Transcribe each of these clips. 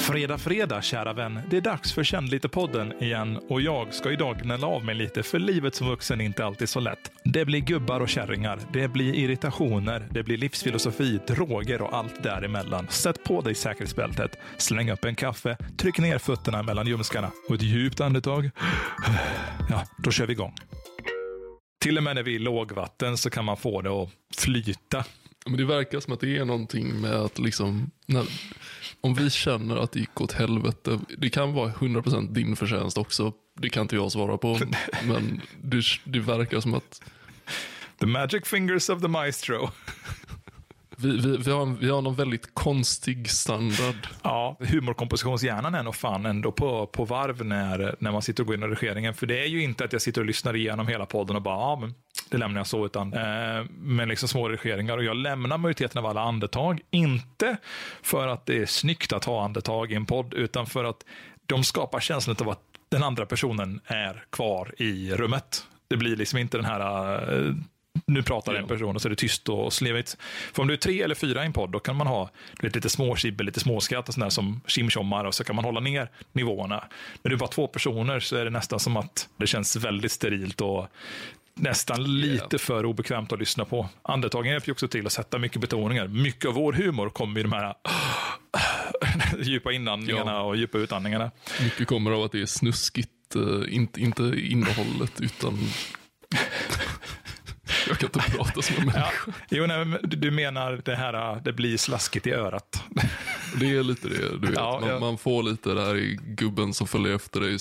Fredag, fredag, kära vän. Det är dags för Känn lite-podden igen och jag ska idag gnälla av mig lite för livet som vuxen är inte alltid så lätt. Det blir gubbar och kärringar, det blir irritationer, det blir livsfilosofi, droger och allt däremellan. Sätt på dig säkerhetsbältet, släng upp en kaffe, tryck ner fötterna mellan ljumskarna och ett djupt andetag. Ja, då kör vi igång. Till och med när vi är i lågvatten så kan man få det att flyta. Men det verkar som att det är någonting med att liksom, när, om vi känner att det gick åt helvete, det kan vara 100% din förtjänst också, det kan inte jag svara på, men det, det verkar som att... The magic fingers of the maestro. Vi, vi, vi, har, vi har någon väldigt konstig standard. Ja, humorkompositionshjärnan är nog fan ändå på, på varv när, när man sitter och går in i redigeringen. För det är ju inte att jag sitter och lyssnar igenom hela podden och bara, ja, men det lämnar jag så, utan eh, med liksom små redigeringar. Och jag lämnar majoriteten av alla andetag. Inte för att det är snyggt att ha andetag i en podd, utan för att de skapar känslan av att den andra personen är kvar i rummet. Det blir liksom inte den här eh, nu pratar en person och så är det tyst och slevigt. För om du är tre eller fyra i en podd, då kan man ha du vet, lite småkibbel, lite småskratt och sådär som tjimtjommar och så kan man hålla ner nivåerna. När du är bara två personer så är det nästan som att det känns väldigt sterilt och nästan lite yeah. för obekvämt att lyssna på. Andetagen hjälper ju också till att sätta mycket betoningar. Mycket av vår humor kommer i de här djupa inandningarna ja. och djupa utandningarna. Mycket kommer av att det är snuskigt, uh, inte, inte innehållet utan jag kan inte prata som en människa. Ja. Jo, nej, du menar det här, det blir slaskigt i örat. Det är lite det, du vet. Ja, man, ja. man, får lite det här i gubben som följer efter dig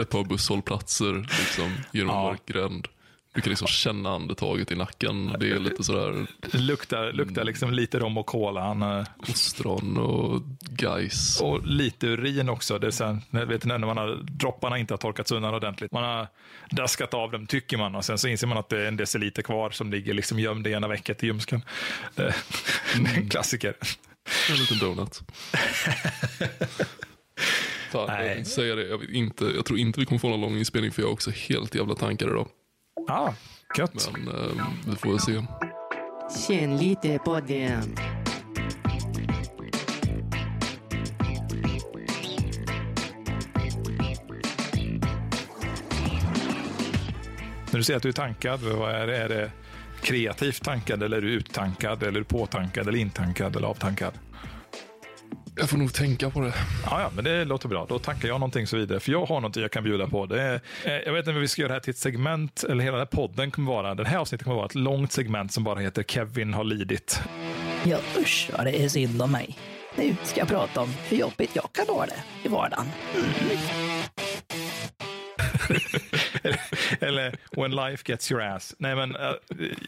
ett par busshållplatser liksom, genom ja. mörk gränd. Du kan liksom känna andetaget i nacken. Det är lite sådär. Det luktar, luktar liksom lite rom och kola. Ostron och gais. Och lite urin också. Det är sen, vet när man har, dropparna inte har torkats undan ordentligt. Man har daskat av dem, tycker man. Och sen så inser man att det är en deciliter kvar som ligger liksom gömd i ena vecket i ljumsken. Mm. Klassiker. En liten donut. Fan, Nej. jag säga det. Jag, inte, jag tror inte vi kommer få någon lång inspelning för jag har också helt jävla tankar idag. Ja, ah, gött. Men eh, vi får väl se. Känn lite på den. När du säger att du är tankad, vad är det? Är det kreativt tankad eller är du uttankad eller påtankad eller intankad eller avtankad? Jag får nog tänka på det. Ja, ja, men det låter bra. Då tackar jag någonting så vidare. För jag har någonting jag kan bjuda på. Det är, eh, jag vet inte om vi ska göra det här till ett segment, eller hela den här podden kommer vara, den här avsnittet kommer vara ett långt segment som bara heter Kevin har lidit. Ja, usch vad det är synd om mig. Nu ska jag prata om hur jobbigt jag kan ha det i vardagen. Mm. eller When life gets your ass. Nej, men eh,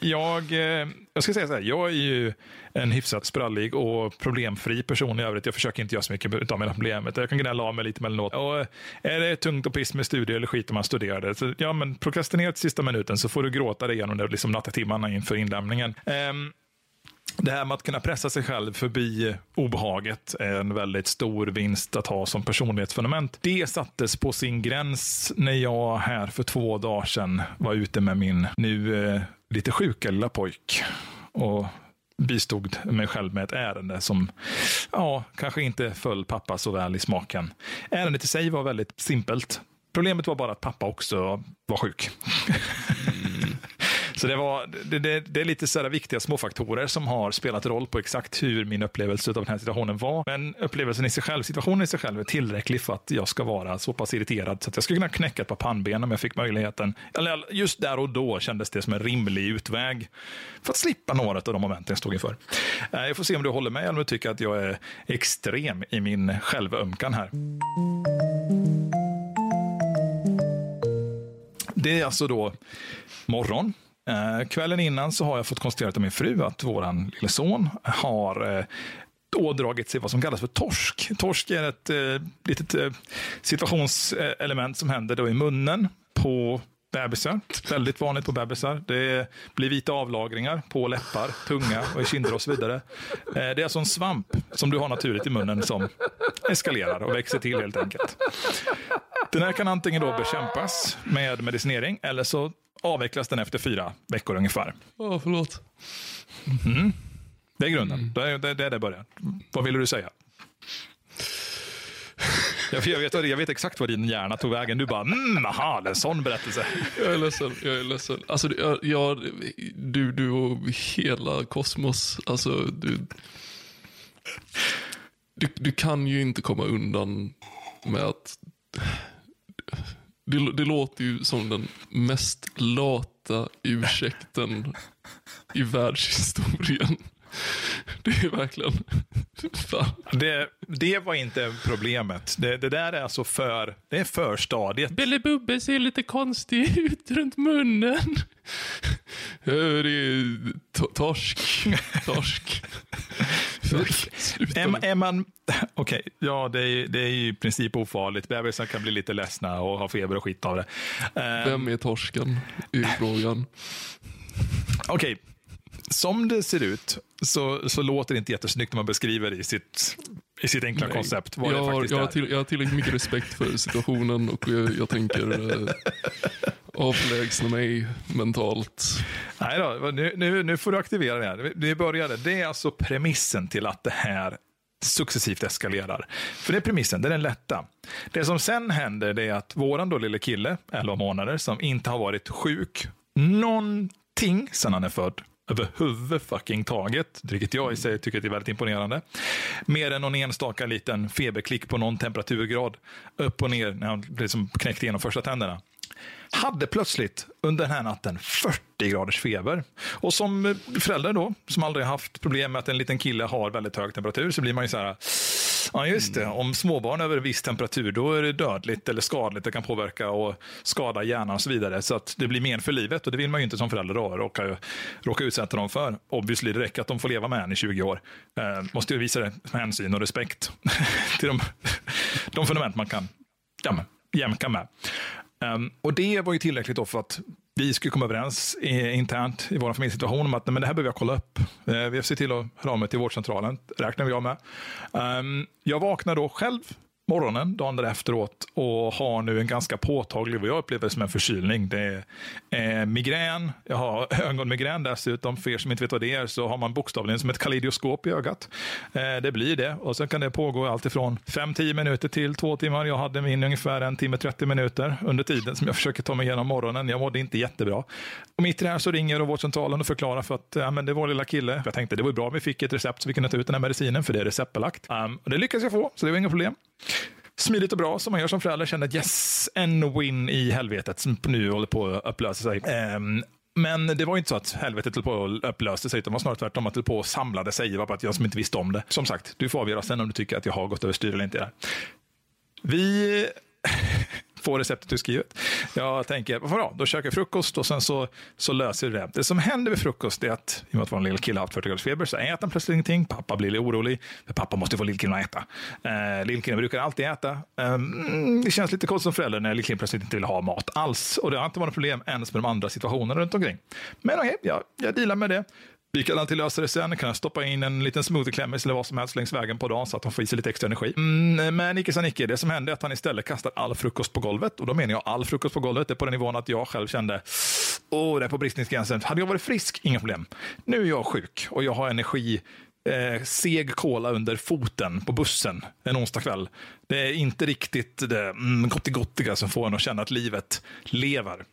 jag, eh, jag ska säga så här, jag är ju en hyfsat sprallig och problemfri person i övrigt. Jag försöker inte göra så mycket av mina problem. Jag kan gnälla av mig lite mellanåt. Och eh, är det tungt och piss med studier eller skit om man studerar det, så ja, men prokrastinera till sista minuten så får du gråta dig igenom det liksom nattatimmarna inför inlämningen. Um, det här med att kunna pressa sig själv förbi obehaget är en väldigt stor vinst att ha som personlighetsfundament. Det sattes på sin gräns när jag här för två dagar sedan var ute med min nu eh, lite sjuka lilla pojk. Och bistod mig själv med ett ärende som ja, kanske inte föll pappa så väl i smaken. Ärendet i sig var väldigt simpelt. Problemet var bara att pappa också var sjuk. Så det, var, det, det, det är lite sådär viktiga småfaktorer som har spelat roll på exakt hur min upplevelse av den här situationen var. Men upplevelsen i sig själv, situationen i sig själv är tillräcklig för att jag ska vara så pass irriterad så att jag skulle kunna knäcka ett par pannben om jag fick möjligheten. Eller just där och då kändes det som en rimlig utväg för att slippa några av de momenten jag stod inför. Eh, jag får se om du håller med eller om du tycker att jag är extrem i min självömkan här. Det är alltså då morgon. Eh, kvällen innan så har jag fått konstaterat av min fru att vår lille son har eh, ådragit sig vad som kallas för torsk. Torsk är ett eh, litet eh, situationselement som händer då i munnen på bebisar. Väldigt vanligt på bebisar. Det blir vita avlagringar på läppar, tunga och i kinder och så vidare. Eh, det är alltså en svamp som du har naturligt i munnen som eskalerar och växer till helt enkelt. Den här kan antingen då bekämpas med medicinering eller så avvecklas den efter fyra veckor ungefär. Åh, oh, förlåt. Mm. Det är grunden. Mm. Det, är, det, det är början. Vad ville du säga? Jag, vet, jag vet exakt var din hjärna tog vägen. Du bara, mm, aha, en sån berättelse. Jag är ledsen. Jag är ledsen. Alltså, jag, jag, du, du och hela kosmos. Alltså, du, du, du kan ju inte komma undan med att... Det, det låter ju som den mest lata ursäkten i världshistorien. Det är verkligen... Det, det var inte problemet. Det, det där är alltså för, det är förstadiet. Belle ser lite konstig ut runt munnen. Det är to- torsk. Torsk. Är, är man... Okej, ja det är, det är i princip ofarligt. Bebisar kan bli lite ledsna och ha feber och skit av det. Vem är torsken? I frågan. Okej, som det ser ut så, så låter det inte jättesnyggt när man beskriver det i sitt, i sitt enkla Nej. koncept vad jag, det har, faktiskt jag, har till, jag har tillräckligt mycket respekt för situationen och jag, jag tänker eh, avlägsna mig mentalt. Nej då, nu, nu, nu får du aktivera det här. Vi började. Det är alltså premissen till att det här successivt eskalerar. För det är premissen, det är den lätta. Det som sen händer det är att våran då lille kille, 11 månader, som inte har varit sjuk någonting sedan han är född, överhuvudtaget, vilket jag i sig tycker att det är väldigt imponerande. Mer än någon enstaka liten feberklick på någon temperaturgrad upp och ner när han liksom knäckte igenom första tänderna hade plötsligt under den här natten 40 graders feber. Och som eh, förälder då, som aldrig haft problem med att en liten kille har väldigt hög temperatur, så blir man ju så här, ja just det, om småbarn över en viss temperatur, då är det dödligt eller skadligt, det kan påverka och skada hjärnan och så vidare. Så att det blir men för livet och det vill man ju inte som förälder då, råka, råka utsätta dem för. Obviously, det räcker att de får leva med en i 20 år. Eh, måste ju visa det med hänsyn och respekt till de, de fundament man kan ja, jämka med. Um, och det var ju tillräckligt då för att vi skulle komma överens i, internt i vår familjesituation om att nej, men det här behöver jag kolla upp. Eh, vi har sett till att höra av mig till vårdcentralen, räknar vi av med. Um, jag vaknar då själv morgonen, dagen efteråt och har nu en ganska påtaglig, vad jag upplever som en förkylning. Det är eh, migrän, jag har ögonmigrän dessutom. För er som inte vet vad det är så har man bokstavligen som ett kaleidoskop i ögat. Eh, det blir det och sen kan det pågå alltifrån 5-10 minuter till två timmar. Jag hade min ungefär en timme 30 minuter under tiden som jag försöker ta mig igenom morgonen. Jag mådde inte jättebra. Och mitt i det här så ringer vårdcentralen och förklarar för att ja, men det var lilla kille. Jag tänkte det var bra om vi fick ett recept så vi kunde ta ut den här medicinen för det är receptbelagt. Um, och det lyckades jag få så det var inga problem smidigt och bra som man gör som förälder. Känner att yes, en win i helvetet som nu håller på att upplösa sig. Um, men det var inte så att helvetet höll på att upplösa sig, utan det var snarare tvärtom att det höll på att samlade sig. Det var bara att jag som inte visste om det. Som sagt, du får avgöra sen om du tycker att jag har gått överstyr eller inte. Vi Få receptet utskrivet. Jag tänker, vad bra, då käkar jag frukost och sen så, så löser vi det. Det som händer vid frukost är att, i och med att vår lilla kille har haft 40 graders feber, så äter han plötsligt ingenting. Pappa blir lite orolig, för pappa måste få lillkillen att äta. Eh, lillkillen brukar alltid äta. Eh, mm, det känns lite konstigt som förälder när lillkillen plötsligt inte vill ha mat alls. Och det har inte varit något problem ens med de andra situationerna runt omkring. Men okej, jag, jag dealar med det. Vi kan alltid lösa det sen. Kan jag stoppa in en liten smoothieklämmis eller vad som helst längs vägen på dagen så att de får i sig lite extra energi. Mm, men icke sa Nicke, det som hände är att han istället kastar all frukost på golvet. Och då menar jag all frukost på golvet. Det är på den nivån att jag själv kände, åh, det är på bristningsgränsen. Hade jag varit frisk, inga problem. Nu är jag sjuk och jag har energi eh, seg kola under foten på bussen en onsdag kväll. Det är inte riktigt det mm, gottigottiga som får en att känna att livet lever.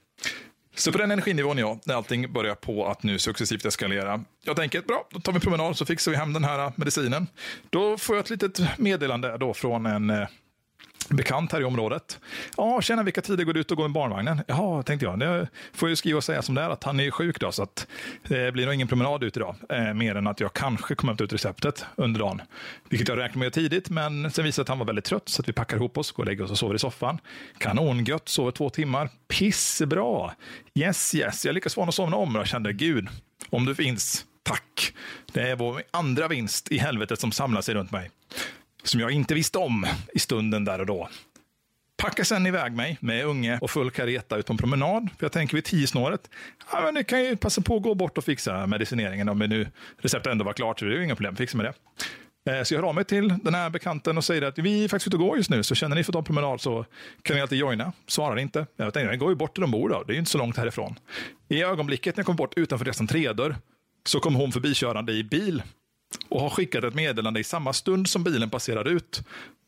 Så på den energinivån ja, när allting börjar på att nu successivt eskalera. Jag tänker, bra, då tar vi en promenad så fixar vi hem den här medicinen. Då får jag ett litet meddelande då från en eh, bekant här i området. Ja, tjena, vilka tider går du ut och går med barnvagnen? Jaha, tänkte jag. Det får jag skriva och säga som det är, att han är sjuk då, så att eh, det blir nog ingen promenad ut idag. Eh, mer än att jag kanske kommer att ut receptet under dagen. Vilket jag räknade med tidigt, men sen visade det sig att han var väldigt trött, så att vi packar ihop oss, går och lägger oss och sover i soffan. Kanongött, sover två timmar. Pissbra! Yes, yes. Jag lyckas få honom att somna om och kände, gud, om du finns, tack. Det är vår andra vinst i helvetet som samlar sig runt mig som jag inte visste om i stunden där och då. Packar sen iväg mig med unge och full kareta ut på en promenad. För jag tänker vid tiosnåret, ja, men det kan ju passa på att gå bort och fixa medicineringen om nu receptet ändå var klart. Så det är ju inga problem, fixa med det. Eh, så jag hör av mig till den här bekanten och säger att vi är faktiskt ute och går just nu, så känner ni för att ta en promenad så kan ni alltid joina. Svarar inte. Jag tänkte, jag går ju bort till de bor då, det är ju inte så långt härifrån. I ögonblicket när jag kom bort utanför deras entrédörr så kom hon förbikörande i bil och har skickat ett meddelande i samma stund som bilen passerar ut.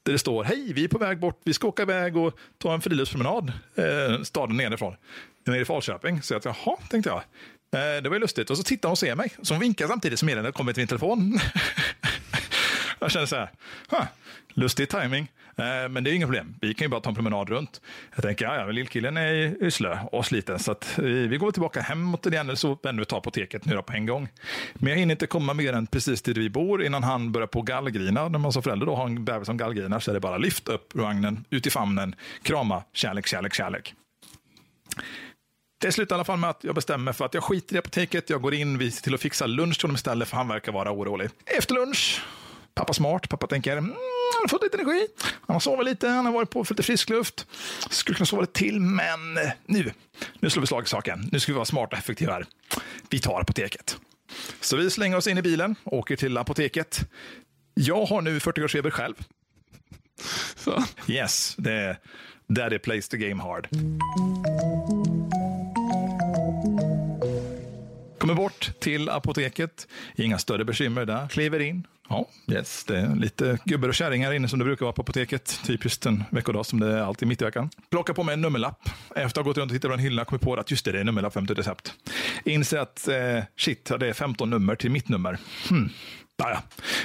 Där det står, hej, vi är på väg bort, vi ska åka iväg och ta en friluftspromenad, eh, staden nerifrån, nere i Falköping. Så jag, jaha, tänkte jag. Eh, det var ju lustigt. Och så tittar hon och ser mig. Så hon vinkar samtidigt som meddelandet kommer till min telefon. jag känner så här, huh, lustig timing. Eh, men det är inget problem. Vi kan ju bara ta en promenad runt. Jag tänker, ja, ja lillkillen är slö och sliten så att eh, vi går tillbaka hemåt igen eller så vänder vi ta apoteket nu på en gång. Men jag hinner inte komma mer än precis dit vi bor innan han börjar på gallgrina. När man som förälder då har en bebis som gallgrinar så är det bara lyft upp vagnen, ut i famnen, krama, kärlek, kärlek, kärlek. Det slutar i alla fall med att jag bestämmer för att jag skiter i apoteket. Jag går in, vi ser till att fixa lunch till honom istället för han verkar vara orolig. Efter lunch, pappa smart, pappa tänker mm, han har fått lite energi. Han har sovit lite, han har varit på för lite frisk luft. Skulle kunna sova lite till, men nu, nu slår vi slag i saken. Nu ska vi vara smarta och effektiva här. Vi tar apoteket. Så vi slänger oss in i bilen, åker till apoteket. Jag har nu 40-årsfeber själv. Så. Yes, det, daddy plays the game hard. Kommer bort till apoteket. Inga större bekymmer där. Kliver in. Ja, yes, det är lite gubbar och kärringar inne som det brukar vara på apoteket. Typiskt en veckodag som det är alltid mitt i veckan. Plockar på mig en nummerlapp. Efter att ha gått runt och tittat på en hylla kommer på att just det, det är nummerlapp 50 recept. Inser att eh, shit, det är 15 nummer till mitt nummer. Hmm. Naja,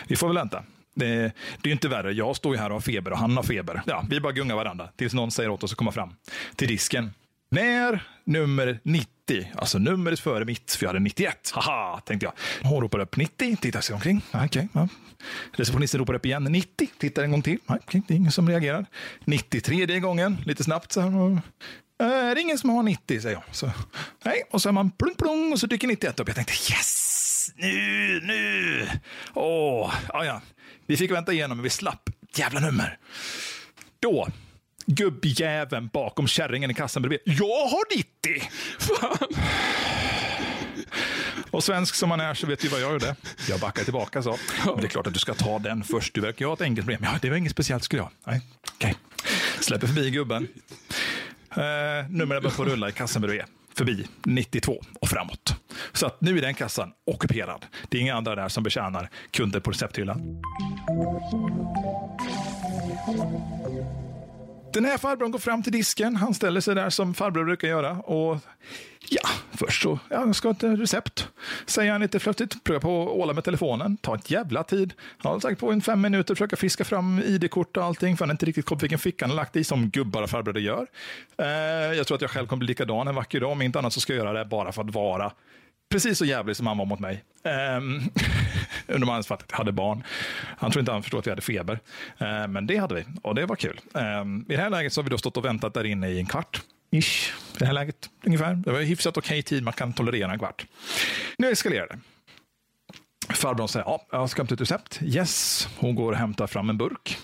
vi får väl vänta. Det, det är ju inte värre. Jag står ju här och har feber och han har feber. Ja, vi bara gungar varandra tills någon säger åt oss att komma fram till disken. När nummer 90, alltså numret före mitt, för jag hade 91. Haha, tänkte jag. Hon ropar upp 90, tittar sig omkring. Okay, ja. Receptionisten ropar upp igen 90, tittar en gång till. Okay, det är ingen som reagerar. 93 gången, lite snabbt så här. Eh, är det ingen som har 90, säger jag. Så, nej. Och så är man plung plung och så dyker 91 upp. Jag tänkte yes, nu, nu. Åh, ja, ja. Vi fick vänta igenom, men vi slapp. Jävla nummer. Då gubbjäveln bakom kärringen i kassan bredvid. Jag har 90! Fan. Och svensk som man är så vet du vad jag gjorde. Jag backade tillbaka så. Men det är klart att du ska ta den först. Du verkar ha ett enkelt problem. Ja, det var inget speciellt skulle jag. Nej, okej. Okay. Släpper förbi gubben. Uh, numret börjar få rulla i kassan bredvid. Förbi 92 och framåt. Så att nu är den kassan ockuperad. Det är inga andra där som betjänar kunder på recepthyllan. Den här farbrorn går fram till disken. Han ställer sig där som farbror brukar göra. Och ja, först så, ja, jag ska ha ett recept. Säger han lite flötigt. Prövar på att åla med telefonen. Tar ett jävla tid. Han har sagt på en fem minuter försöka fiska fram ID-kort och allting. För han inte riktigt på vilken ficka han har lagt i som gubbar och farbröder gör. Eh, jag tror att jag själv kommer bli likadan en vacker dag. Om inte annat så ska jag göra det bara för att vara precis så jävlig som han var mot mig. Um, under hans att jag hade barn. Han tror inte han förstod att vi hade feber. Uh, men det hade vi och det var kul. Um, I det här läget så har vi då stått och väntat där inne i en kvart. Ish, i det här läget ungefär. Det var hyfsat okej okay tid, man kan tolerera en kvart. Nu eskalerar det. Farbrorn säger, ja, jag ska hämta ett recept. Yes. Hon går och hämtar fram en burk.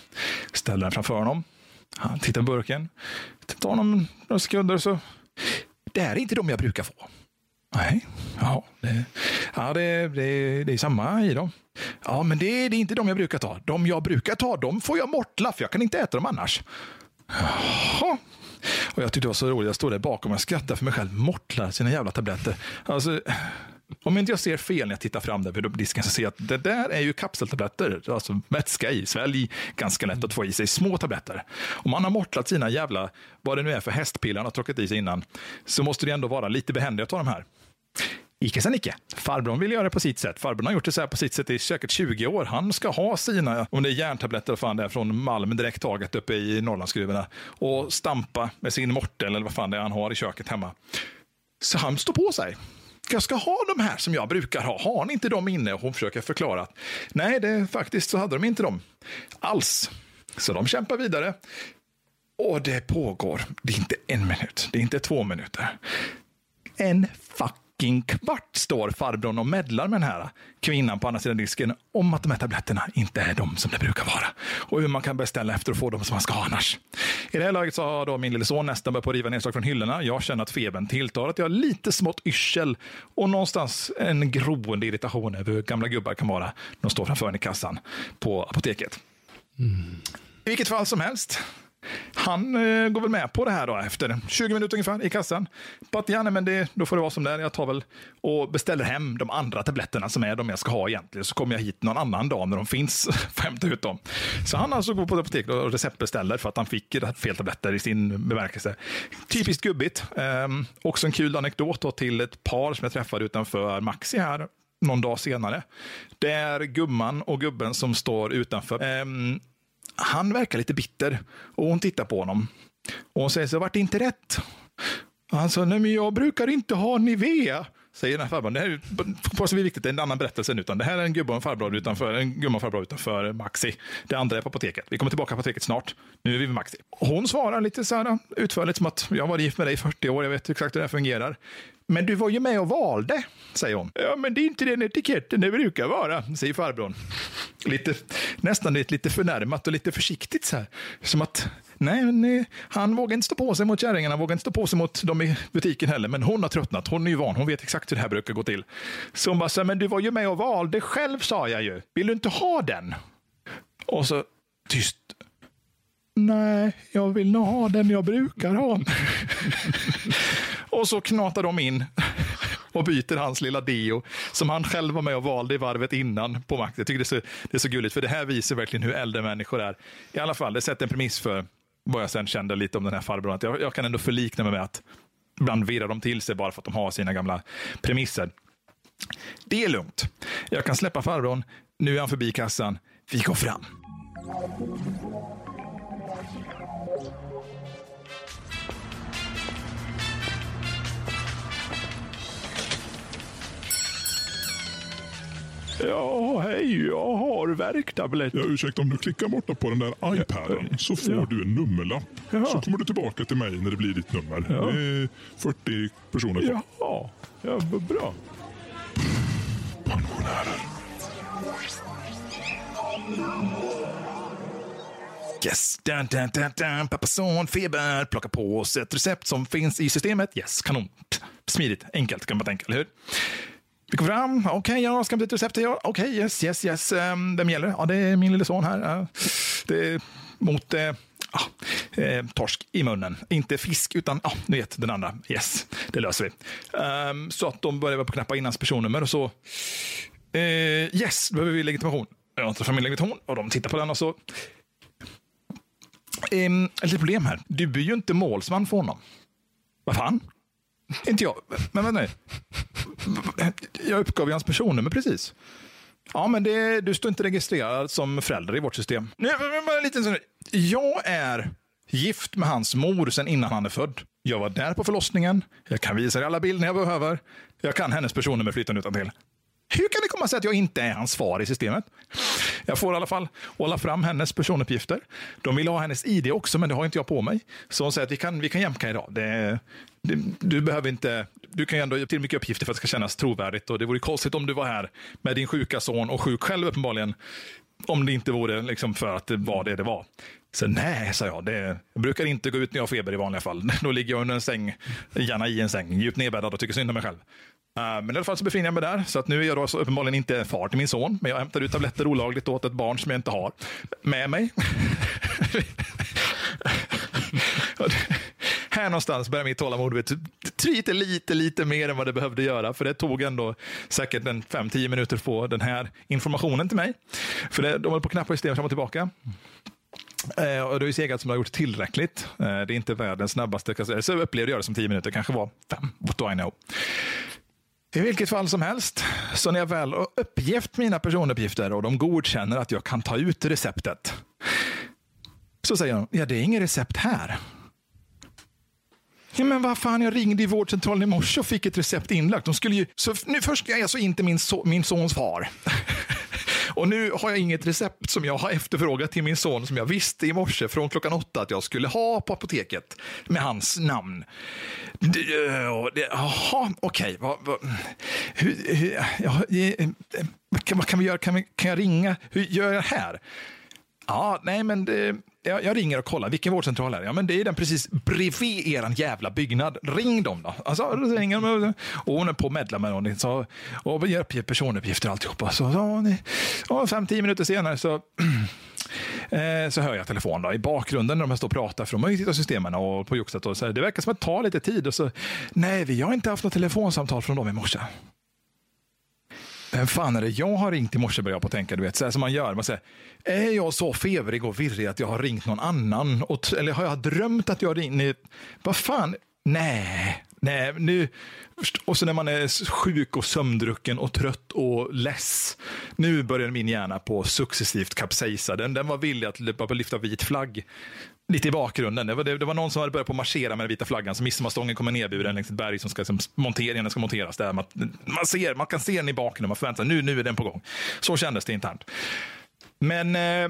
Ställer den framför honom. Han tittar på burken. Det tar honom några sekunder så. Det här är inte de jag brukar få. Nej, ja, det, ja det, det, det är samma i dem. Ja, men det, det är inte de jag brukar ta. De jag brukar ta, de får jag mortla, för jag kan inte äta dem annars. Jaha. Och jag tyckte det var så roligt. Jag stod där bakom och skrattade för mig själv. Mortlar sina jävla tabletter. Alltså, om inte jag ser fel när jag tittar fram där vid disken så ser jag att det där är ju kapseltabletter. Alltså vätska i, svälj, ganska lätt att få i sig. Små tabletter. Om man har mortlat sina jävla, vad det nu är för hästpiller han har tråkat i sig innan, så måste det ändå vara lite behändigt att ta de här. Icke sa Nicke. Farbrorn vill göra det på sitt sätt. Farbrorn har gjort det så här på sitt sätt i säkert 20 år. Han ska ha sina, om det är järntabletter fan det är från Malm direkt taget uppe i Norrlandsgruvorna och stampa med sin mortel eller vad fan det är han har i köket hemma. Så han står på sig. Jag ska ha de här som jag brukar ha. Har ni inte dem inne? Och hon försöker förklara. Nej, det, faktiskt så hade de inte dem alls. Så de kämpar vidare. Och det pågår. Det är inte en minut. Det är inte två minuter. En fuck fucking kvart står farbrorn och medlar med den här kvinnan på andra sidan disken om att de här tabletterna inte är de som det brukar vara. Och hur man kan beställa efter att få dem som man ska ha annars. I det här läget så har då min lille son nästan börjat på riva ner saker från hyllorna. Jag känner att febern tilltar, att jag har lite smått yrsel och någonstans en groende irritation över hur gamla gubbar kan vara. De står framför en i kassan på apoteket. Mm. I vilket fall som helst, han eh, går väl med på det här då efter 20 minuter ungefär i kassan. På att ja, nej, men det, då får det vara som det är. Jag tar väl och beställer hem de andra tabletterna som är de jag ska ha egentligen. Så kommer jag hit någon annan dag när de finns för hämta ut dem. Så han alltså går på apoteket och receptbeställer för att han fick fel tabletter i sin bemärkelse. Typiskt gubbigt. Um, också en kul anekdot då till ett par som jag träffade utanför Maxi här någon dag senare. Det är gumman och gubben som står utanför. Um, han verkar lite bitter och hon tittar på honom. Och hon säger så, vart det inte rätt? Han sa, nej men jag brukar inte ha Nivea. Säger den här farbrorn. Det här är, på så viktigt, det är en annan berättelse utan det här är en gubbe och en farbror utanför, en gumma och farbror utanför Maxi. Det andra är på apoteket. Vi kommer tillbaka på apoteket snart. Nu är vi vid Maxi. Hon svarar lite så här utförligt som att jag har varit gift med dig i 40 år, jag vet exakt hur det här fungerar. Men du var ju med och valde, säger hon. Ja, men det är inte den etiketten det brukar vara, säger farbrorn. Lite, nästan lite förnärmat och lite försiktigt så här. Som att, nej, nej, eh, han vågar inte stå på sig mot kärringarna, vågar inte stå på sig mot dem i butiken heller. Men hon har tröttnat, hon är ju van, hon vet exakt hur det här brukar gå till. Så hon bara, så, men du var ju med och valde själv, sa jag ju. Vill du inte ha den? Och så tyst. Nej, jag vill nog ha den jag brukar ha. Och så knatar de in och byter hans lilla deo som han själv var med och valde i varvet innan på Max. Jag tycker det är, så, det är så gulligt, för det här visar verkligen hur äldre människor är. I alla fall, det sätter en premiss för vad jag sen kände lite om den här farbrorn. Att jag, jag kan ändå förlikna mig med att ibland virrar de till sig bara för att de har sina gamla premisser. Det är lugnt. Jag kan släppa farbrorn. Nu är han förbi kassan. Vi går fram. Ja, hej, jag har värktablett. Ja, ursäkta, om du klickar borta på den där iPaden så får Ja. du en nummerlapp. Jaha. Så kommer du tillbaka till mig när det blir ditt nummer. Ja. Det är 40 personer kvar. Jaha, ja, bra. Pensionärer. Yes, dun, dun, dun, dun. pappa son, feber, plocka på oss ett recept som finns i systemet. Yes, kanon. Smidigt, enkelt kan man tänka, eller hur? Vi går fram, okej, ja, ska byta ett recept? Ja, okej, yes, yes, yes. Um, vem gäller det? Ja, det är min lille son här. Det är mot eh, ah, eh, torsk i munnen. Inte fisk, utan ah, ni vet den andra. Yes, det löser vi. Um, så att de börjar på knappa in hans personnummer och så. Eh, yes, då behöver vi legitimation. Jag tar fram min legitimation och de tittar på den och så. Ehm, um, ett litet problem här. Du är ju inte målsman för honom. Vad fan? Inte jag. Men vänta nu. Jag uppgav ju hans personnummer precis. Ja, men det, du står inte registrerad som förälder i vårt system. Bara en liten sån. Jag är gift med hans mor sedan innan han är född. Jag var där på förlossningen. Jag kan visa dig alla bilder jag behöver. Jag kan hennes personnummer flytande utan till. Hur kan det komma sig att jag inte är hans far i systemet? Jag får i alla fall hålla fram hennes personuppgifter. De vill ha hennes ID också, men det har inte jag på mig. Så hon säger att vi kan, vi kan jämka idag. Det, det, du behöver inte, du kan ju ändå ge till mycket uppgifter för att det ska kännas trovärdigt. Och det vore konstigt om du var här med din sjuka son och sjuk själv uppenbarligen. Om det inte vore liksom för att det var det det var. Så nej, sa jag. Det, jag brukar inte gå ut när jag har feber i vanliga fall. Då ligger jag under en säng, gärna i en säng, djupt nedbäddad och tycker synd om mig själv. Eh, men i alla fall så befinner jag mig där. Så att nu är jag då uppenbarligen inte far till min son. Men jag hämtar ut tabletter olagligt åt ett barn som jag inte har med mig. Här någonstans börjar mitt tålamod tryta lite, lite, mer än vad det behövde göra. För det tog ändå säkert en 5-10 minuter att få den här informationen till mig. För det, de håller på att knappa systemet fram och tillbaka. Eh, och det är segat som har gjort tillräckligt. Eh, det är inte världens snabbaste. jag. Så upplevde jag det som 10 minuter, kanske var 5. What do I know? I vilket fall som helst, så när jag väl har uppgett mina personuppgifter och de godkänner att jag kan ta ut receptet, så säger de, ja det är inget recept här. Ja, men vad fan, jag ringde i vårdcentralen i morse och fick ett recept inlagt. De skulle ju, så nu först är jag så inte min, so, min sons far. Och nu har jag inget recept som jag har efterfrågat till min son som jag visste i morse från klockan åtta att jag skulle ha på apoteket med hans namn. Jaha, eh, okej. Eh, eh, vad- kan, vad kan vi göra? Kan, vi, kan jag ringa? Hur gör jag här? Ja, nej men det, jag, jag ringer och kollar. Vilken vårdcentral är det? Ja, men det är den precis bredvid er jävla byggnad. Ring dem då. Alltså, då ringer de och hon är på medla med någon Så, och ger upp personuppgifter och alltihopa. Så, så, ni- och fem, tio minuter senare så eh, så hör jag telefonen då, i bakgrunden när de står och pratar, för de har ju tittat systemen och på Juxet. Och så här, det verkar som att det tar lite tid. Och så, Nej, vi har inte haft något telefonsamtal från dem i morse. Vem fan är det jag har ringt i morse börjar jag på att tänka. Du vet, så här som man gör. Man säger, är jag så febrig och virrig att jag har ringt någon annan? Och, eller har jag drömt att jag har ringt? Vad fan? Nej, nej, nu. Och så när man är sjuk och sömndrucken och trött och less. Nu börjar min hjärna på successivt kapsejsa. Den, den var villig att lyfta- lyfta vit flagg lite i bakgrunden. Det var, det, det var någon som hade börjat på marschera med den vita flaggan, så midsommarstången kommer nedburen längs ett berg som ska som monteringen ska monteras där. Man, man, ser, man kan se den i bakgrunden, man förväntar sig nu, nu är den på gång. Så kändes det internt. Men eh,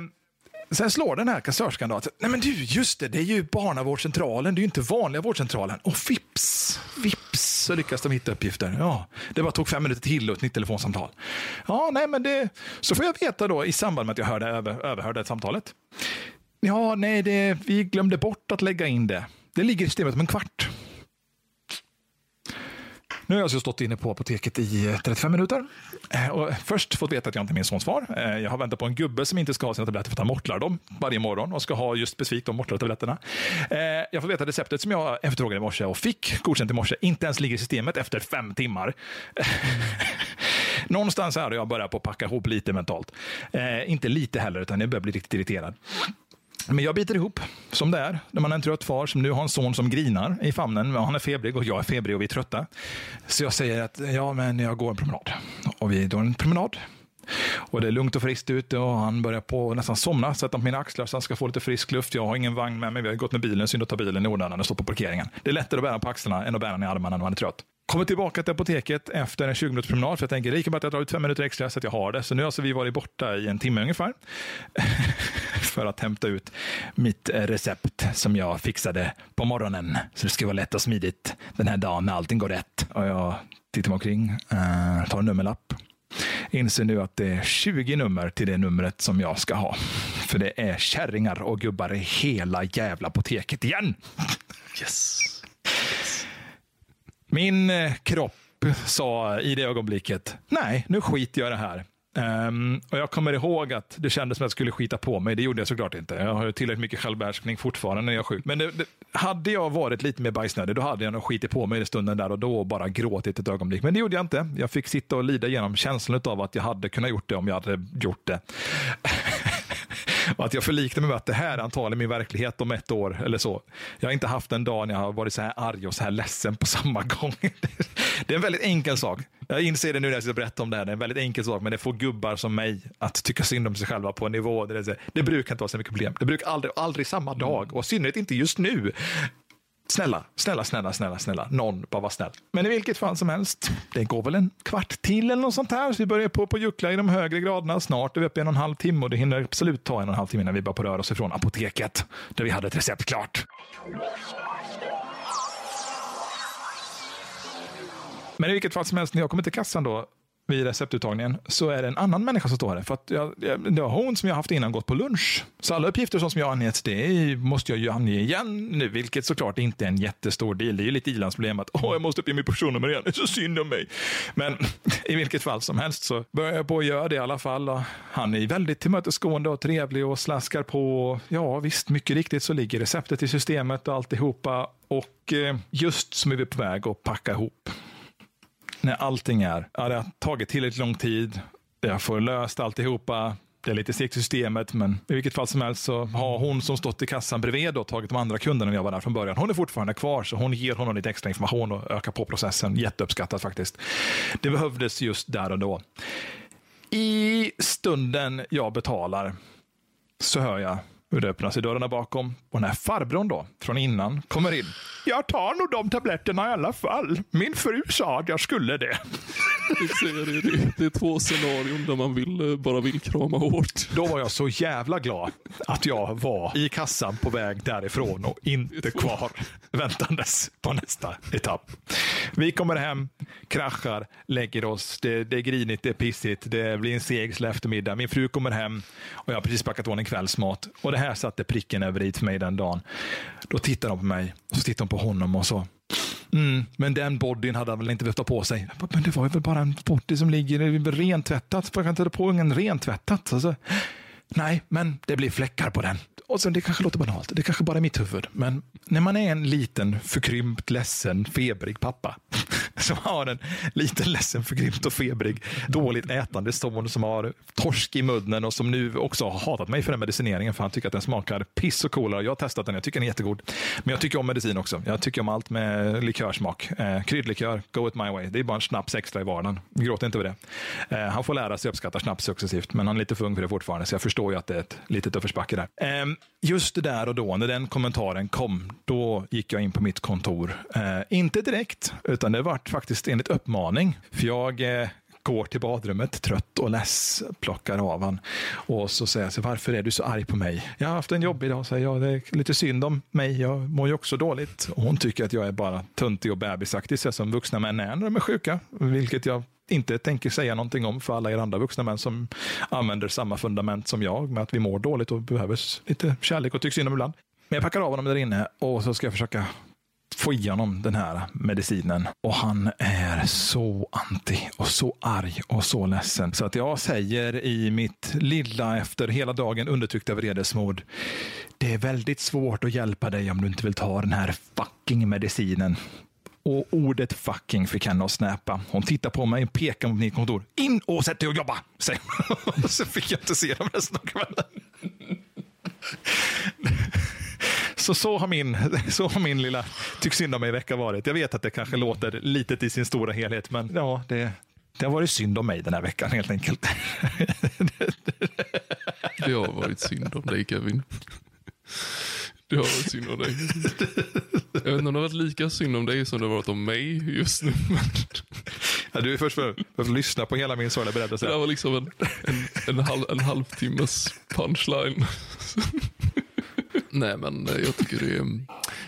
sen slår den här kassörskan då att, nej men du, just det, det är ju barnavårdscentralen, det är ju inte vanliga vårdcentralen. Och vips, vips så lyckas de hitta uppgifter. Ja, det bara tog fem minuter till och ett nytt telefonsamtal. Ja, nej men det, så får jag veta då i samband med att jag hörde, över, överhörde samtalet. Ja, nej, det, vi glömde bort att lägga in det. Det ligger i systemet om en kvart. Nu har jag alltså stått inne på apoteket i eh, 35 minuter. Eh, och först fått veta att jag inte är min sons far. Eh, jag har väntat på en gubbe som inte ska ha sina tabletter för att han mortlar dem varje morgon och ska ha just specifikt de mortlade tabletterna. Jag får veta receptet som jag efterfrågade i morse och fick godkänt i morse inte ens ligger i systemet efter fem timmar. Någonstans här har jag börjat på att packa ihop lite mentalt. Inte lite heller, utan jag börjar bli riktigt irriterad. Men jag biter ihop, som det är, när man är en trött far som nu har en son som grinar i famnen. Han är febrig och jag är febrig och vi är trötta. Så jag säger att ja, men jag går en promenad. Och vi går en promenad. Och det är lugnt och friskt ute och han börjar på nästan somna. Sätta på mina axlar så han ska få lite frisk luft. Jag har ingen vagn med mig. Vi har gått med bilen. Synd att ta bilen i onödan och stå på parkeringen. Det är lättare att bära på axlarna än att bära den i armarna när man är trött. Kommer tillbaka till apoteket efter en 20 minuters promenad. För jag tänker det bara att jag drar ut fem minuter extra så att jag har det. Så nu har alltså vi varit borta i en timme ungefär. för att hämta ut mitt recept som jag fixade på morgonen. Så det ska vara lätt och smidigt den här dagen när allting går rätt. Och jag tittar mig omkring, eh, tar en nummerlapp. Inser nu att det är 20 nummer till det numret som jag ska ha. För det är kärringar och gubbar i hela jävla apoteket igen. Yes. Min eh, kropp sa i det ögonblicket, nej, nu skiter jag i det här. Um, och jag kommer ihåg att det kändes som att jag skulle skita på mig. Det gjorde jag såklart inte. Jag har tillräckligt mycket självbehärskning fortfarande när jag är sjuk. Men det, det, hade jag varit lite mer bajsnödig, då hade jag nog skitit på mig i stunden där och då och bara gråtit ett ögonblick. Men det gjorde jag inte. Jag fick sitta och lida igenom känslan av att jag hade kunnat gjort det om jag hade gjort det. Och att jag förliknar mig med att det här är antagligen min verklighet om ett år eller så. Jag har inte haft en dag när jag har varit så här arg och så här ledsen på samma gång. Det är en väldigt enkel sak. Jag inser det nu när jag ska berätta om det här. Det är en väldigt enkel sak, men det får gubbar som mig att tycka synd om sig själva på en nivå. Där det, är så det brukar inte vara så mycket problem. Det brukar aldrig, aldrig samma dag och i synnerhet inte just nu. Snälla, snälla, snälla, snälla, snälla. Någon, bara var snäll. Men i vilket fall som helst, det går väl en kvart till eller något sånt här. Så vi börjar på på juckla i de högre graderna. Snart är vi uppe i en och en halv timme och det hinner absolut ta en och en halv timme innan vi börjar på röra oss ifrån apoteket där vi hade ett recept klart. Men i vilket fall som helst, när jag kommer till kassan då vid receptuttagningen så är det en annan människa som står där. För att jag, det var hon som jag haft innan gått på lunch. Så alla uppgifter som jag angett, det måste jag ju ange igen nu, vilket såklart inte är en jättestor del. Det är ju lite ilandsproblem att Åh, jag måste uppge mitt personnummer igen, det är så synd om mig. Men i vilket fall som helst så börjar jag på att göra det i alla fall. Och Han är väldigt tillmötesgående och trevlig och slaskar på. Ja, visst, mycket riktigt så ligger receptet i systemet och alltihopa. Och eh, just som är vi på väg att packa ihop när allting är, ja, det har tagit tillräckligt lång tid, jag får löst alltihopa, det är lite segt i systemet, men i vilket fall som helst så har hon som stått i kassan bredvid och tagit de andra kunderna när jag var där från början. Hon är fortfarande kvar, så hon ger honom lite extra information och ökar på processen. Jätteuppskattat faktiskt. Det behövdes just där och då. I stunden jag betalar så hör jag hur det öppnas i dörrarna bakom och den här farbrorn då, från innan, kommer in. Jag tar nog de tabletterna i alla fall. Min fru sa att jag skulle det. Det, det, det är två scenarion där man vill, eh, bara vill krama hårt. Då var jag så jävla glad att jag var i kassan på väg därifrån och inte kvar väntandes på nästa etapp. Vi kommer hem, kraschar, lägger oss. Det, det är grinigt, det är pissigt, det blir en seg eftermiddag. Min fru kommer hem och jag har precis packat ordning kvällsmat. Och det här satte pricken över i för mig den dagen. Då tittar de på mig och så tittar de på honom och så Mm, men den bodyn hade han väl inte behövt ha på sig. Men det var ju väl bara en body som ligger rentvättat. Jag kan inte ha på ungen rentvättat. Alltså, Nej, men det blir fläckar på den. Och sen, det kanske låter banalt, det kanske bara är mitt huvud. Men när man är en liten, förkrympt, ledsen, febrig pappa som har en liten, ledsen, förkrympt och febrig, dåligt ätande son som har torsk i munnen och som nu också har hatat mig för den medicineringen för han tycker att den smakar piss och cola. Jag har testat den, jag tycker den är jättegod. Men jag tycker om medicin också. Jag tycker om allt med likörsmak. Eh, kryddlikör, go it my way. Det är bara en snaps extra i vardagen. Gråt inte över det. Eh, han får lära sig uppskatta snaps successivt, men han är lite för ung för det fortfarande, så jag förstår förstår ju att det är ett litet uppförsbacke där. Eh, just det där och då, när den kommentaren kom, då gick jag in på mitt kontor. Eh, inte direkt, utan det vart faktiskt enligt uppmaning. För jag eh, går till badrummet trött och less, plockar av han. Och så säger jag, varför är du så arg på mig? Jag har haft en jobbig dag, säger jag. Det är lite synd om mig. Jag mår ju också dåligt. Och hon tycker att jag är bara tuntig och bebisaktig, så som vuxna män är när de är sjuka. Vilket jag inte tänker säga någonting om för alla er andra vuxna män som använder samma fundament som jag med att vi mår dåligt och behöver lite kärlek och tycks inom ibland. Men jag packar av honom där inne och så ska jag försöka få i honom den här medicinen. Och han är så anti och så arg och så ledsen. Så att jag säger i mitt lilla efter hela dagen undertryckta vredesmod. Det är väldigt svårt att hjälpa dig om du inte vill ta den här fucking medicinen. Och ordet fucking fick henne att snäpa. Hon tittar på mig pekar mot mitt kontor. In och sätt dig och jobba! Säger hon. Så fick jag inte se dem resten av kvällen. Så så har min, så har min lilla tyck synd om mig-vecka varit. Jag vet att det kanske låter litet i sin stora helhet, men ja, det, det har varit synd om mig den här veckan helt enkelt. Det har varit synd om dig Kevin. Det har varit synd om dig. Jag vet inte om det har varit lika synd om dig som det har varit om mig just nu. Ja, du är först för, att lyssna på hela min sorgliga det berättelse. där var liksom en, en, en, halv, en halvtimmes punchline. Nej men jag tycker det är...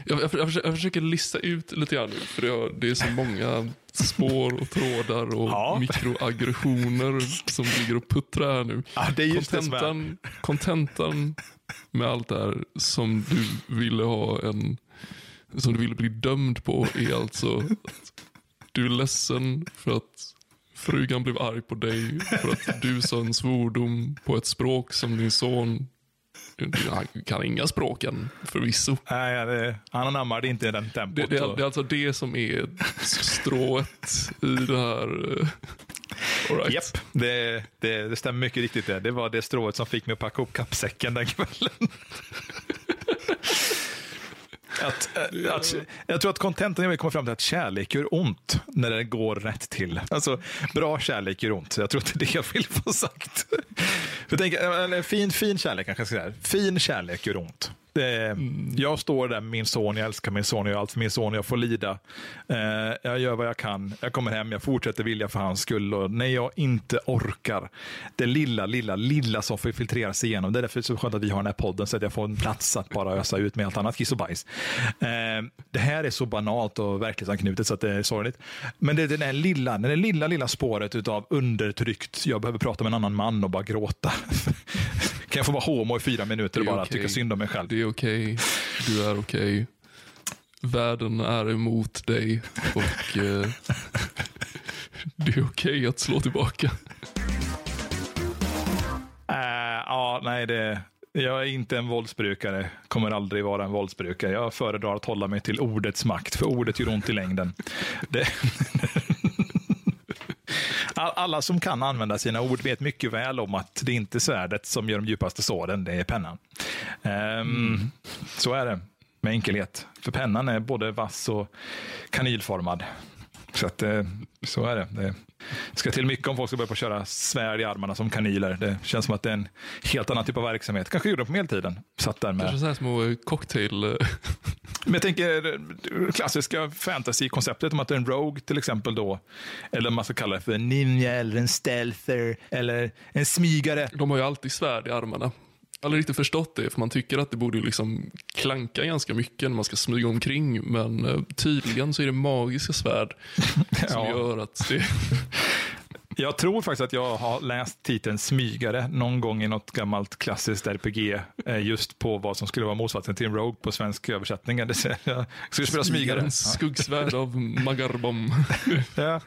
Jag, jag, jag, försöker, jag försöker lista ut lite grann nu. För det, det är så många spår och trådar och Ja. mikroaggressioner som ligger och puttrar här nu. Ja, det är just det som är. Kontentan, kontentan med allt det här som du ville ha en... Som du ville bli dömd på är alltså att du är ledsen för att frugan blev arg på dig för att du sa en svordom på ett språk som din son han kan inga språken förvisso. Nej, det, han anammade inte i den tempot. Det, det, det är alltså det som är strået i det här. All right. Yep. det, det, det stämmer mycket riktigt. Det. det var det strået som fick mig att packa upp kappsäcken den kvällen. Att, eh, att, jag tror att contentan jag vill komma fram till är att kärlek gör ont när det går rätt till. Alltså, bra kärlek gör ont. Jag tror att det är det jag vill få sagt. Jag tänker, eller, fin, fin kärlek kanske jag ska säga. Fin kärlek gör ont. Det, Jag står där med min son, jag älskar min son, jag gör allt för min son, jag får lida. Eh, jag gör vad jag kan, jag kommer hem, jag fortsätter vilja för hans skull. Och när jag inte orkar, det lilla, lilla, lilla som får filtrera sig igenom. Det är därför det är så skönt att vi har den här podden, så att jag får en plats att bara ösa ut med allt annat kiss och bajs. Eh, det här är så banalt och verklighetsanknutet så att det är sorgligt. Men det är den där lilla, den där lilla, lilla spåret utav undertryckt, jag behöver prata med en annan man och bara gråta. kan jag få vara homo i fyra minuter och bara okej. tycka synd om mig själv? Det är okej. Du är okej. Världen är emot dig och eh, det är okej att slå tillbaka. Äh, ja, nej, det, jag är inte en våldsbrukare. Kommer aldrig vara en våldsbrukare. Jag föredrar att hålla mig till ordets makt, för ordet gör ont i längden. Det, Alla som kan använda sina ord vet mycket väl om att det inte är svärdet som gör de djupaste såren, det är pennan. Ehm, Så är det, med enkelhet. För pennan är både vass och kanylformad. Så, att, eh, så är det. Det ska till mycket om folk ska börja på köra svärd i armarna som kanyler. Det känns som att det är en helt annan typ av verksamhet. Kanske gjorde de på medeltiden. Satt där Kanske så här små cocktail... Men jag tänker eh, klassiska fantasy-konceptet om att en rogue till exempel då, eller man ska kalla det för en ninja eller en stealther eller en smygare. De har ju alltid svärd i armarna. Jag har aldrig riktigt förstått det, för man tycker att det borde liksom klanka ganska mycket när man ska smyga omkring. Men eh, tydligen så är det magiska svärd som Ja. gör att det... Jag tror faktiskt att jag har läst titeln Smygare någon gång i något gammalt klassiskt RPG. eh, Just på vad som skulle vara motsatsen till en Rogue på svensk översättning. Jag skulle spela Smygare. Skuggsvärd av Magarbom. Ja.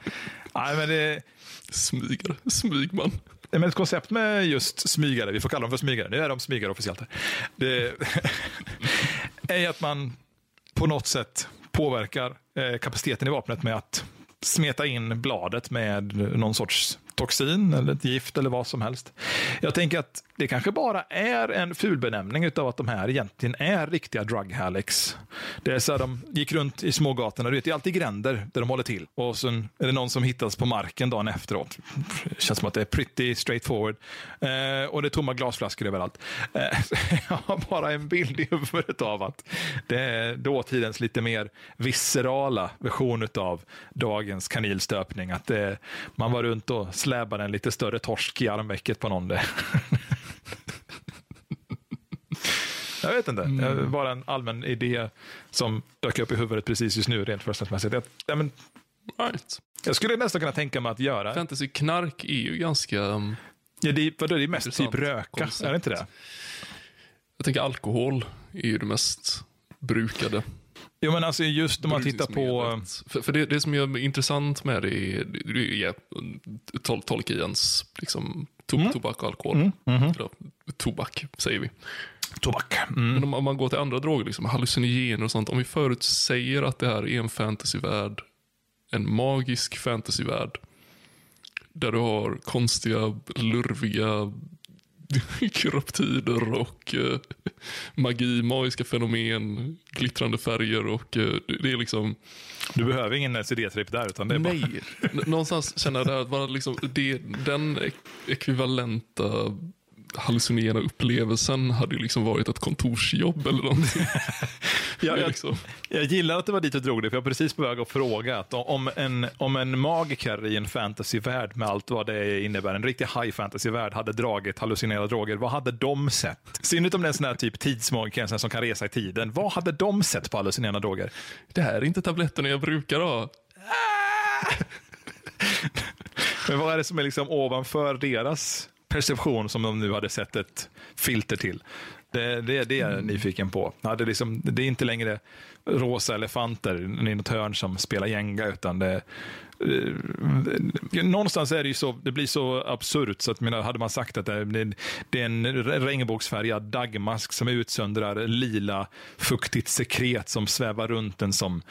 Nej, men det, Smygare. Smygman. Men ett koncept med just smygare, vi får kalla dem för smygare, nu är de smygare officiellt. Här. Det är att man på något sätt påverkar eh, kapaciteten i vapnet med att smeta in bladet med någon sorts toxin eller ett gift eller vad som helst. Jag tänker att det kanske bara är en fulbenämning av att de här egentligen är riktiga drug hallix. Det är så här, de gick runt i smågatorna, du vet, det är alltid gränder där de håller till. Och sen är det någon som hittas på marken dagen efteråt. Det känns som att det är pretty straightforward. Eh, och det är tomma glasflaskor överallt. Eh, jag har bara en bild i huvudet av att det är dåtidens lite mer viscerala version av dagens kanilstöpning. Att det, man var runt och släbade en lite större torsk i armvecket på någon. Jag vet inte. Mm. Bara en allmän idé som dök upp i huvudet precis just nu rent förstahandsmässigt. Ja, men, right. Jag skulle nästan kunna tänka mig att göra... Fantasy-knark är ju ganska... Um, ja, det, vadå, det är mest typ röka, koncept. är det inte det? Jag tänker alkohol är ju det mest brukade. Jo, men alltså just om man tittar på... För, för det, det som är intressant med det är, det är tol Tolkiens liksom, to mm. tobak och alkohol. Mm. Mm -hmm. Eller, tobak, säger vi. Tobak. Mm. Men om, om, man går till andra droger, liksom, hallucinogener och sånt. Om vi förutsäger att det här är en fantasyvärld, en magisk fantasyvärld, där du har konstiga, lurviga kryptider och uh, magi, magiska fenomen, glittrande färger och uh, det är liksom... Du behöver ingen CD-tripp där utan det är Nej, bara... någonstans känner jag det här att liksom, det, den ekvivalenta hallucinogena upplevelsen hade ju liksom varit ett kontorsjobb eller någonting. ja, jag, liksom. jag gillar att det var dit du drog det, för jag var precis på väg att fråga att om en, om en magiker i en fantasyvärld med allt vad det innebär, en riktig high fantasy-värld, hade dragit hallucinerade droger, vad hade de sett? Synnerhet om det är en sån här typ tidsmagiker som kan resa i tiden. Vad hade de sett på hallucinerande droger? Det här är inte tabletterna jag brukar ha. Men vad är det som är liksom ovanför deras perception som de nu hade sett ett filter till. Det, det, det är jag mm. nyfiken på. Ja, det, liksom, det är inte längre rosa elefanter i något hörn som spelar gänga, utan det, någonstans är det ju så, det blir så absurt så att menar, hade man sagt att det, det är en regnbågsfärgad dagmask som utsöndrar lila fuktigt sekret som svävar runt den som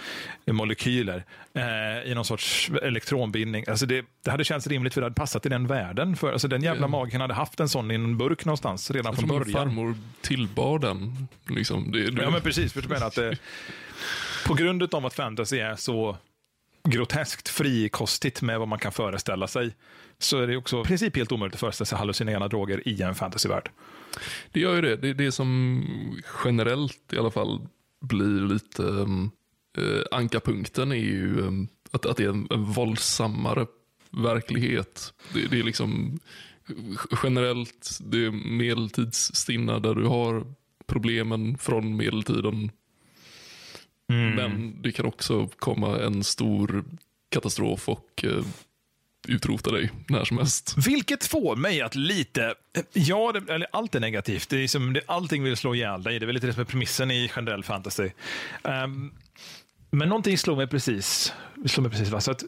molekyler eh, i någon sorts elektronbindning. Alltså det, det hade känts rimligt för det hade passat i den världen. För, alltså den jävla magen hade haft en sån i en burk någonstans redan från början. farmor tillbar den. Liksom, det, det... Ja men precis, för du menar att det, på grund av att fantasy är så groteskt frikostigt med vad man kan föreställa sig så är det också i princip helt omöjligt att föreställa sig hallucinerande droger i en fantasyvärld. Det gör ju det. Det är det som generellt i alla fall blir lite äh, ankarpunkten är ju äh, att, att det är en, en våldsammare verklighet. Det, det är liksom generellt det är medeltidsstinna där du har problemen från medeltiden Mm. Men det kan också komma en stor katastrof och eh, utrota dig när som helst. Vilket får mig att lite, ja, det, eller allt är negativt. Det är som, det, allting vill slå ihjäl dig. Det är väl lite det som är premissen i generell fantasy. Um, men någonting slår mig precis. Slår mig precis va? Så att,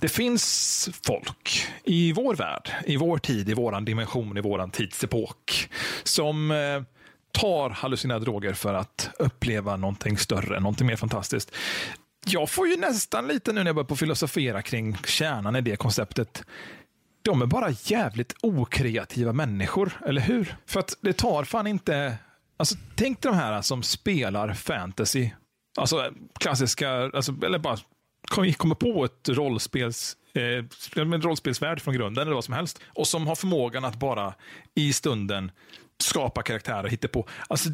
det finns folk i vår värld, i vår tid, i vår dimension, i vår tidsepok som eh, tar hallucinerade droger för att uppleva någonting större, någonting mer fantastiskt. Jag får ju nästan lite nu när jag börjar på filosofera kring kärnan i det konceptet. De är bara jävligt okreativa människor, eller hur? För att det tar fan inte... Alltså, tänk de här som spelar fantasy. Alltså klassiska, alltså, eller bara kommer på ett rollspels eh, en rollspelsvärld från grunden eller vad som helst. Och som har förmågan att bara i stunden skapa karaktärer, hitta på. Alltså,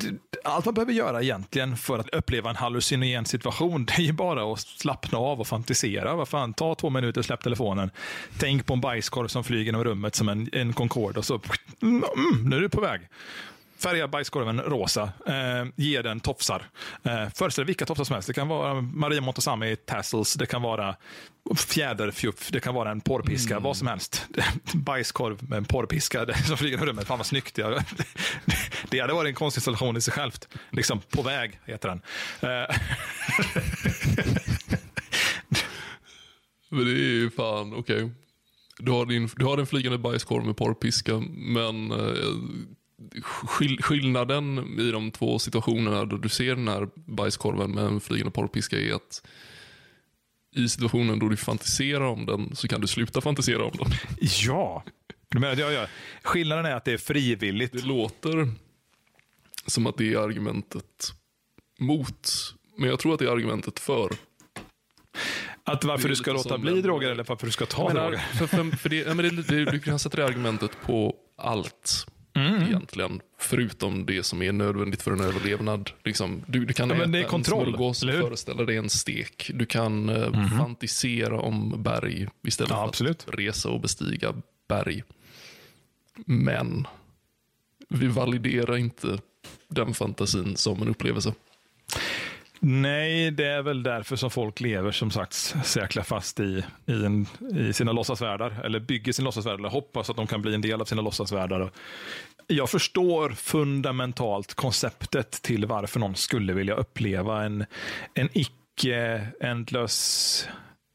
allt man behöver göra egentligen för att uppleva en hallucinogen situation, det är ju bara att slappna av och fantisera. Vad fan, ta två minuter, släpp telefonen. Tänk på en bajskorv som flyger genom rummet som en, en Concorde och så, mm, mm nu är du på väg. Färga bajskorven rosa. Eh, ge den tofsar. Eh, föreställ vilka tofsar som helst. Det kan vara Maria Montazami tassels, det kan vara fjäderfjuff, det kan vara en porrpiska, mm. vad som helst. Bajskorv med en porrpiska som flyger i rummet. Fan vad snyggt. Det, det hade varit en konstinstallation i sig självt. Liksom På väg heter den. Eh. Men det är ju fan okej. Okay. du, har din, du har en flygande bajskorv med porrpiska, men eh, skill, skillnaden i de två situationerna där du ser den här bajskorven med en flygande porrpiska är att i situationen då du fantiserar om den så kan du sluta fantisera om den. Ja. Du menar, ja, ja. Skillnaden är att det är frivilligt. Det låter som att det är argumentet mot, men jag tror att det är argumentet för. Att varför du ska låta bli en- droger eller varför du ska ta menar, droger. för, för, för det, ja, men det, det, du kan sätta det argumentet på allt. Mm. Egentligen. Förutom det som är nödvändigt för en överlevnad. Liksom, du, du kan Ja, men äta det är en kontroll, smörgås eller och föreställa dig en stek. Du kan eh, fantisera om berg istället Ja, för absolut. att resa och bestiga berg. Men vi validerar inte den fantasin som en upplevelse. Nej, det är väl därför som folk lever som sagt säkla fast i, i, en, i sina låtsasvärldar. Eller bygger sin låtsasvärld eller hoppas att de kan bli en del av sina låtsasvärldar. Jag förstår fundamentalt konceptet till varför någon skulle vilja uppleva en, en icke-ändlös...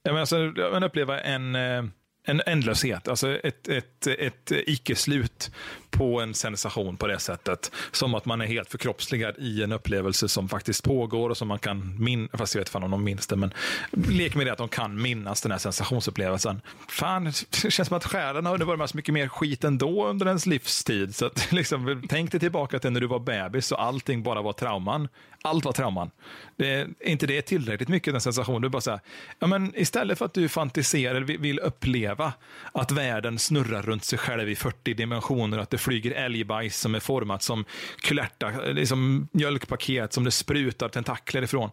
Jag menar, alltså, uppleva en, eh, en ändlöshet, alltså ett, ett, ett icke-slut på en sensation på det sättet. Som att man är helt förkroppsligad i en upplevelse som faktiskt pågår och som man kan minnas, fast jag vet fan om de minns det, men lek med det att de kan minnas den här sensationsupplevelsen. Fan, det känns som att själen har varit med så mycket mer skit ändå under ens livstid. Så att, liksom, tänk dig tillbaka till när du var bebis och allting bara var trauman. Allt var trauman. Det är inte det tillräckligt mycket den sensationen. Du bara så här, ja, men istället för att du fantiserar eller vill uppleva att världen snurrar runt sig själv i 40 dimensioner, att det flyger älgbajs som är format som kulärta, liksom mjölkpaket som det sprutar tentakler ifrån.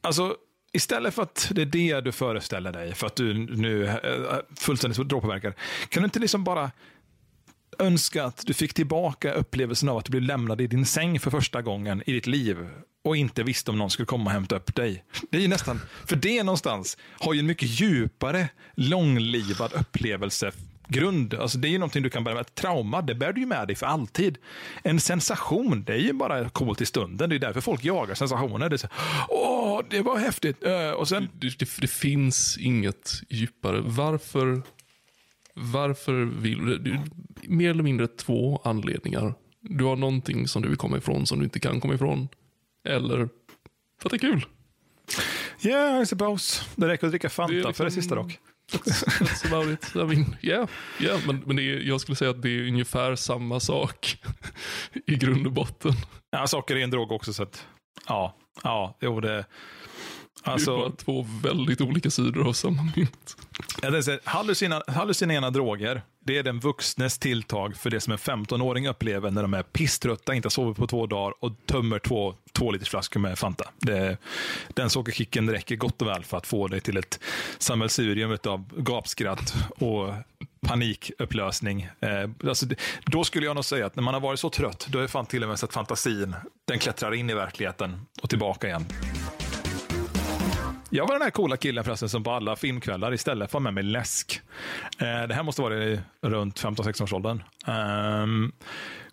Alltså, istället för att det är det du föreställer dig, för att du nu är fullständigt drogpåverkad, kan du inte liksom bara önska att du fick tillbaka upplevelsen av att du blev lämnad i din säng för första gången i ditt liv och inte visste om någon skulle komma och hämta upp dig. Det är ju nästan, för det någonstans har ju en mycket djupare, långlivad upplevelse upplevelsegrund. Alltså det är ju någonting du kan bära med. Ett trauma, det bär du ju med dig för alltid. En sensation, det är ju bara coolt i stunden. Det är därför folk jagar sensationer. Det är så, Åh, det var häftigt. Och sen, Det, det, det finns inget djupare. Varför, varför vill du? Mer eller mindre två anledningar. Du har någonting som du vill komma ifrån som du inte kan komma ifrån. Eller för att det är kul. yeah, I suppose. Det räcker att dricka Fanta Det är för det liksom- sista dock. That's about it. I mean, yeah, yeah, men, men är, jag skulle säga att det är ungefär samma sak i grund och botten. Ja, socker är en drog också, så att ja, ja, jo det. det är Alltså, bara två väldigt olika sidor av samma mynt. hallucina, hallucinogena droger, det är den vuxnes tilltag för det som en 15-åring upplever när de är pisströtta, inte har sovit på två dagar och tömmer två, två liters flaskor med Fanta. Det, den sockerkicken räcker gott och väl för att få dig till ett sammelsurium av gapskratt och panikupplösning. Eh, alltså, då skulle jag nog säga att när man har varit så trött, då är fan till och med så att fantasin, den klättrar in i verkligheten och tillbaka igen. Jag var den här coola killen förresten som på alla filmkvällar istället får med mig läsk. Eh, det här måste vara i runt 15-16 års åldern. Ehm,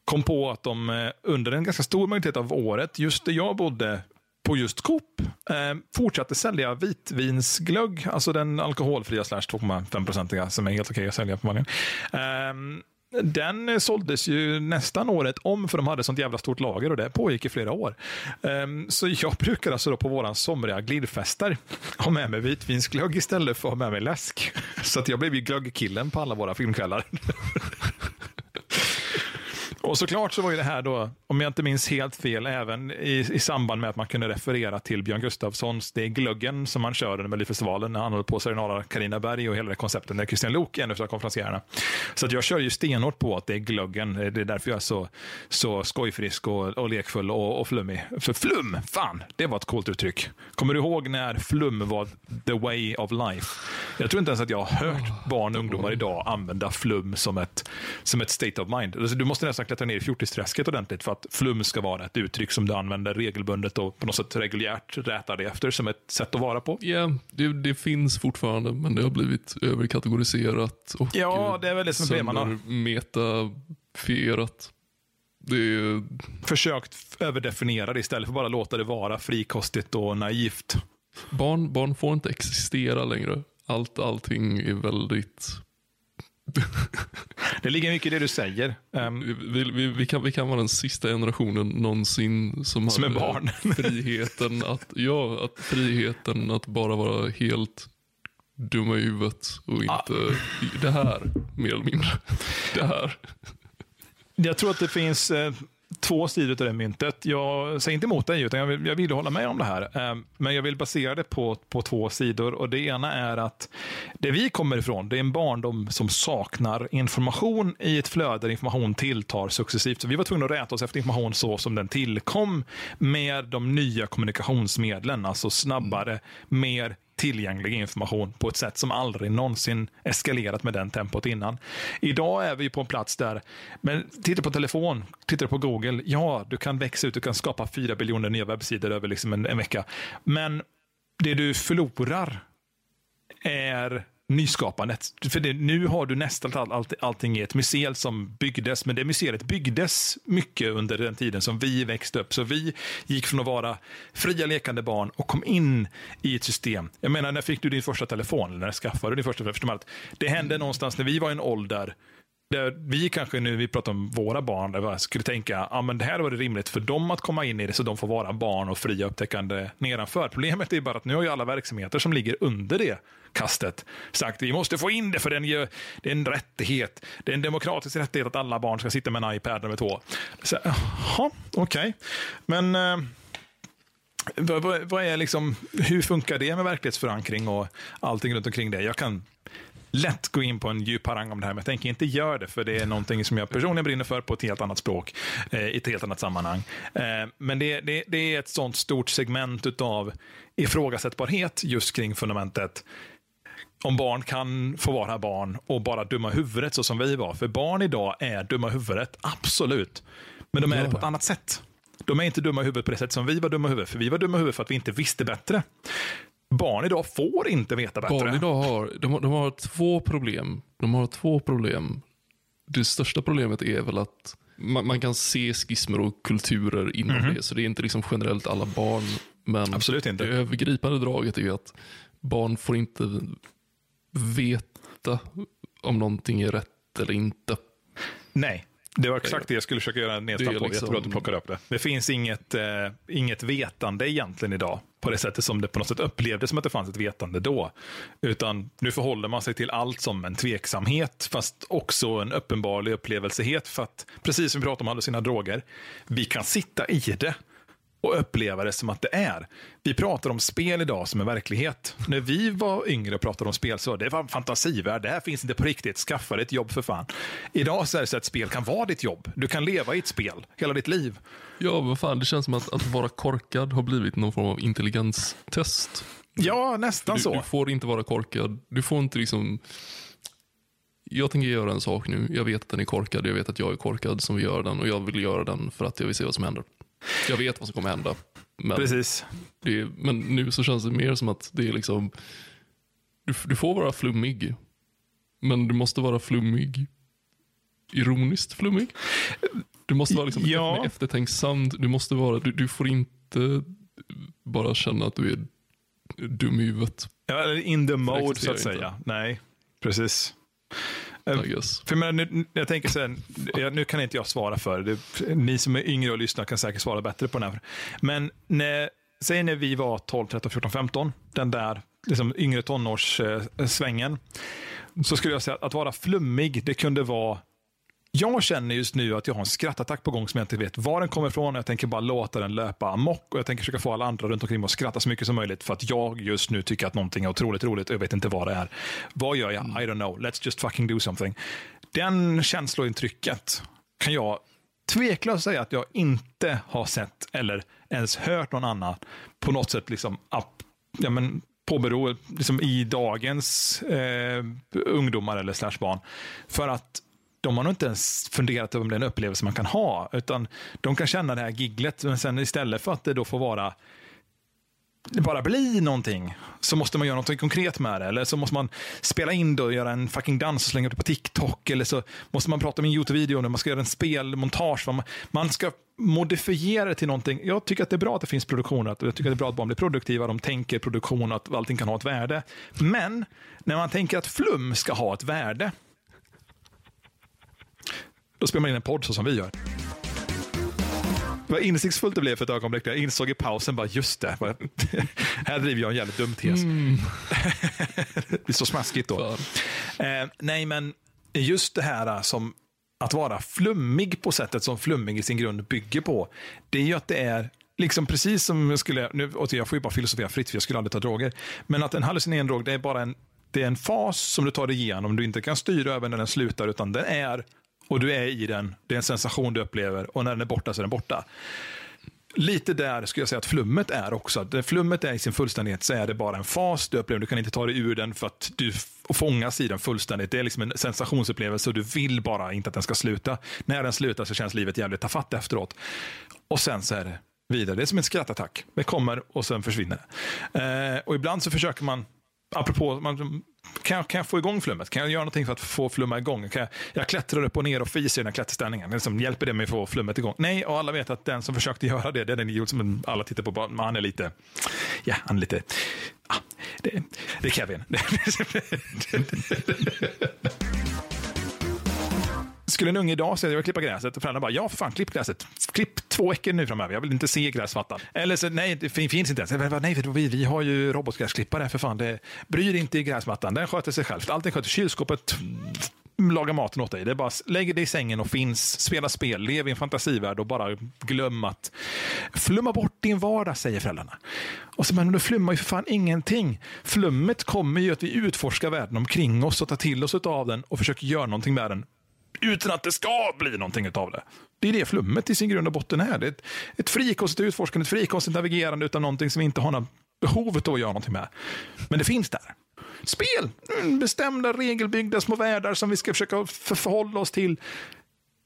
kom på att de eh, under en ganska stor majoritet av året, just där jag bodde på just Coop, eh, fortsatte sälja vitvinsglögg, alltså den alkoholfria slash 2,5-procentiga som är helt okej att sälja på marknaden. Eh, den eh, såldes ju nästan året om för de hade sånt jävla stort lager och det pågick i flera år. Ehm, så jag brukar alltså då på våran somriga glidfester ha med mig vitvinsglögg istället för att ha med mig läsk. Så att jag blev ju glöggkillen på alla våra filmkvällar. Och såklart så var ju det här då, om jag inte minns helt fel, även i, i samband med att man kunde referera till Björn Gustafssons Det är glöggen som han kör under Melodifestivalen när han håller på att serenada Carina Berg och hela det konceptet med Christian Lok, en av konferencierna. Så att jag kör ju stenhårt på att det är glöggen. Det är därför jag är så, så skojfrisk och, och lekfull och, och flummig. För flum, fan, det var ett coolt uttryck. Kommer du ihåg när flum var the way of life? Jag tror inte ens att jag har hört barn och ungdomar idag använda flum som ett, som ett state of mind. Alltså, du måste nästan klättra ner i fjortisträsket ordentligt för att flum ska vara ett uttryck som du använder regelbundet och på något sätt reguljärt rätar dig efter som ett sätt att vara på. Ja, det, det finns fortfarande, men det har blivit överkategoriserat och Ja, det är väl det som metafierat. Det är, försökt överdefiniera det istället för bara låta det vara frikostigt och naivt. barn, barn får inte existera längre. Allt, allting är väldigt Det ligger mycket i det du säger. Um, Vi, vi, vi, kan, vi kan vara den sista generationen någonsin som, Som hade barn. friheten att, ja, att friheten att bara vara helt dumma i huvudet och inte det här, mer eller mindre. Det här. Jag tror att det finns eh, två sidor av det myntet. Jag säger inte emot dig, utan jag vill, jag vill hålla med om det här. Ehm, men jag vill basera det på, på två sidor. Och Det ena är att det vi kommer ifrån, det är en barndom som saknar information i ett flöde där information tilltar successivt. Så vi var tvungna att räta oss efter information så som den tillkom med de nya kommunikationsmedlen. Alltså snabbare, mer tillgänglig information på ett sätt som aldrig någonsin eskalerat med den tempot innan. Idag är vi på en plats där, men titta på telefon, titta på Google, ja, du kan växa ut, du kan skapa fyra biljoner nya webbsidor över liksom en, en vecka. Men det du förlorar är nyskapandet. För det, nu har du nästan all, all, allting i ett museum som byggdes, men det museet byggdes mycket under den tiden som vi växte upp. Så vi gick från att vara fria lekande barn och kom in i ett system. Jag menar, när fick du din första telefon? Eller när skaffade du din första telefon? Det hände någonstans när vi var i en ålder där vi kanske nu, vi pratar om våra barn, där vi skulle tänka, ah, men det här var det rimligt för dem att komma in i det så de får vara barn och fria upptäckande nedanför. Problemet är bara att nu har ju alla verksamheter som ligger under det kastet sagt vi måste få in det för den gör, det är en rättighet. Det är en demokratisk rättighet att alla barn ska sitta med en iPad nummer två. Jaha, okej. Okay. Men eh, vad, vad, är liksom, hur funkar det med verklighetsförankring och allting runt omkring det? Jag kan lätt gå in på en djup harang om det här, men jag tänker inte göra det, för det är någonting som jag personligen brinner för på ett helt annat språk, eh, i ett helt annat sammanhang. Eh, men det, det, det, är ett sånt stort segment av ifrågasättbarhet just kring fundamentet om barn kan få vara barn och bara dumma huvudet så som vi var. För barn idag är dumma huvudet, absolut. Men de är ja. det på ett annat sätt. De är inte dumma i huvudet på det sätt som vi var dumma i huvudet. För vi var dumma i huvudet för att vi inte visste bättre. Barn idag får inte veta bättre. Barn idag har, de har, de har två problem. De har två problem. Det största problemet är väl att man, man kan se skismer och kulturer inom mm -hmm. det. Så det är inte liksom generellt alla barn. Men Absolut inte. det övergripande draget är att barn får inte veta om någonting är rätt eller inte. Nej, det var exakt det jag skulle försöka göra nedslag på. Liksom... Jättebra att du plockade upp det. Det finns inget, eh, inget vetande egentligen idag på det sättet som det på något sätt upplevdes som att det fanns ett vetande då. Utan nu förhåller man sig till allt som en tveksamhet, fast också en uppenbarlig upplevelsehet. För att, precis som vi pratade om alla sina droger, vi kan sitta i det och uppleva det som att det är. Vi pratar om spel idag som en verklighet. När vi var yngre och pratade om spel så det var en fantasivärld. Det här finns inte på riktigt. Skaffa dig ett jobb för fan. Idag så är det så att spel kan vara ditt jobb. Du kan leva i ett spel hela ditt liv. Ja, vad fan. Det känns som att, att vara korkad har blivit någon form av intelligenstest. Ja, nästan du, så. Du får inte vara korkad. Du får inte liksom... Jag tänker göra en sak nu. Jag vet att den är korkad. Jag vet att jag är korkad som gör den och jag vill göra den för att jag vill se vad som händer. Jag vet vad som kommer hända. Men, Precis. Det, men nu så känns det mer som att det är liksom, du, du får vara flummig. Men du måste vara flummig. Ironiskt flummig. Du måste vara liksom ja. eftertänksam. Du, måste vara, du, du får inte bara känna att du är dum i huvudet. Ja, in the mode så att säga. Inte. Nej, precis. För jag, nu, jag tänker så här, nu kan inte jag svara för det. Ni som är yngre och lyssnar kan säkert svara bättre på den här. Men när, säg när vi var 12, 13, 14, 15, den där liksom, yngre tonårssvängen, så skulle jag säga att, att vara flummig, det kunde vara jag känner just nu att jag har en skrattattack på gång som jag inte vet var den kommer ifrån. Jag tänker bara låta den löpa amok och jag tänker försöka få alla andra runt omkring mig att skratta så mycket som möjligt för att jag just nu tycker att någonting är otroligt roligt och jag vet inte vad det är. Vad gör jag? I don't know. Let's just fucking do something. Den känslointrycket kan jag tveklöst säga att jag inte har sett eller ens hört någon annan på något sätt liksom up, ja, men, påbero liksom i dagens eh, ungdomar eller slash barn. För att de har nog inte ens funderat över om det är en upplevelse man kan ha. Utan de kan känna det här gigglet, men sen istället för att det då får vara det bara bli någonting så måste man göra något konkret med det. Eller så måste man spela in det och göra en fucking dans och slänga upp det på TikTok. Eller så måste man prata med en YouTube-video när man ska göra en spelmontage. Man ska modifiera det till någonting. Jag tycker att det är bra att det finns produktion. Jag tycker att det är bra att barn blir produktiva. De tänker produktion, att allting kan ha ett värde. Men när man tänker att flum ska ha ett värde då spelar man in en podd så som vi gör. Vad insiktsfullt det blev för ett ögonblick. Jag insåg i pausen bara, just det. Vad- här driver jag en jävligt dum tes. det är så smaskigt då. Eh, nej, men just det här eh, som att vara flummig på sättet som flummig i sin grund bygger på. Det är ju att det är liksom precis som jag skulle, nu, jag får ju bara filosofera fritt för jag skulle aldrig ta droger. Men att en hallucinerande drog, det är bara en, det är en fas som du tar dig igenom. Du inte kan styra över när den slutar, utan den är och du är i den. Det är en sensation du upplever och när den är borta så är den borta. Lite där skulle jag säga att flummet är också. När flummet är i sin fullständighet så är det bara en fas du upplever. Du kan inte ta dig ur den för att du fångas i den fullständigt. Det är liksom en sensationsupplevelse och du vill bara inte att den ska sluta. När den slutar så känns livet jävligt tafatt efteråt. Och sen så är det vidare. Det är som en skrattattack. Det kommer och sen försvinner det. Eh, och ibland så försöker man Apropå, man, kan, jag, kan jag få igång flummet? Kan jag göra någonting för att få flumma igång? Kan jag, jag klättrar upp och ner och fiser i den här klätterställningen. Liksom, hjälper det mig att få flummet igång? Nej, och alla vet att den som försökte göra det, det är den idiot som alla tittar på. bara, Han är lite, ja, han är lite, Ah, det, det är Kevin. Skulle en unge idag säga att jag vill klippa gräset och föräldrarna bara, ja för fan, klipp gräset. Klipp två veckor nu framöver, jag vill inte se gräsmattan. Eller så, nej, det finns inte ens. Bara, Nej, vi, vi har ju robotgräsklippare för fan. Det, bryr inte i gräsmattan, den sköter sig själv. Allting sköter kylskåpet, laga maten åt dig. Det är bara lägg dig i sängen och finns, spela spel, lev i en fantasivärld och bara glöm att flumma bort din vardag, säger föräldrarna. Och så, men du flummar ju för fan ingenting. Flummet kommer ju att vi utforskar världen omkring oss och tar till oss av den och försöker göra någonting med den utan att det ska bli någonting av det. Det är det flummet i sin grund och botten är. Det är ett, ett frikostigt utforskande, ett frikostigt navigerande utan någonting som vi inte har något behov av att göra någonting med. Men det finns där. Spel! Mm, bestämda, regelbyggda små världar som vi ska försöka förhålla oss till.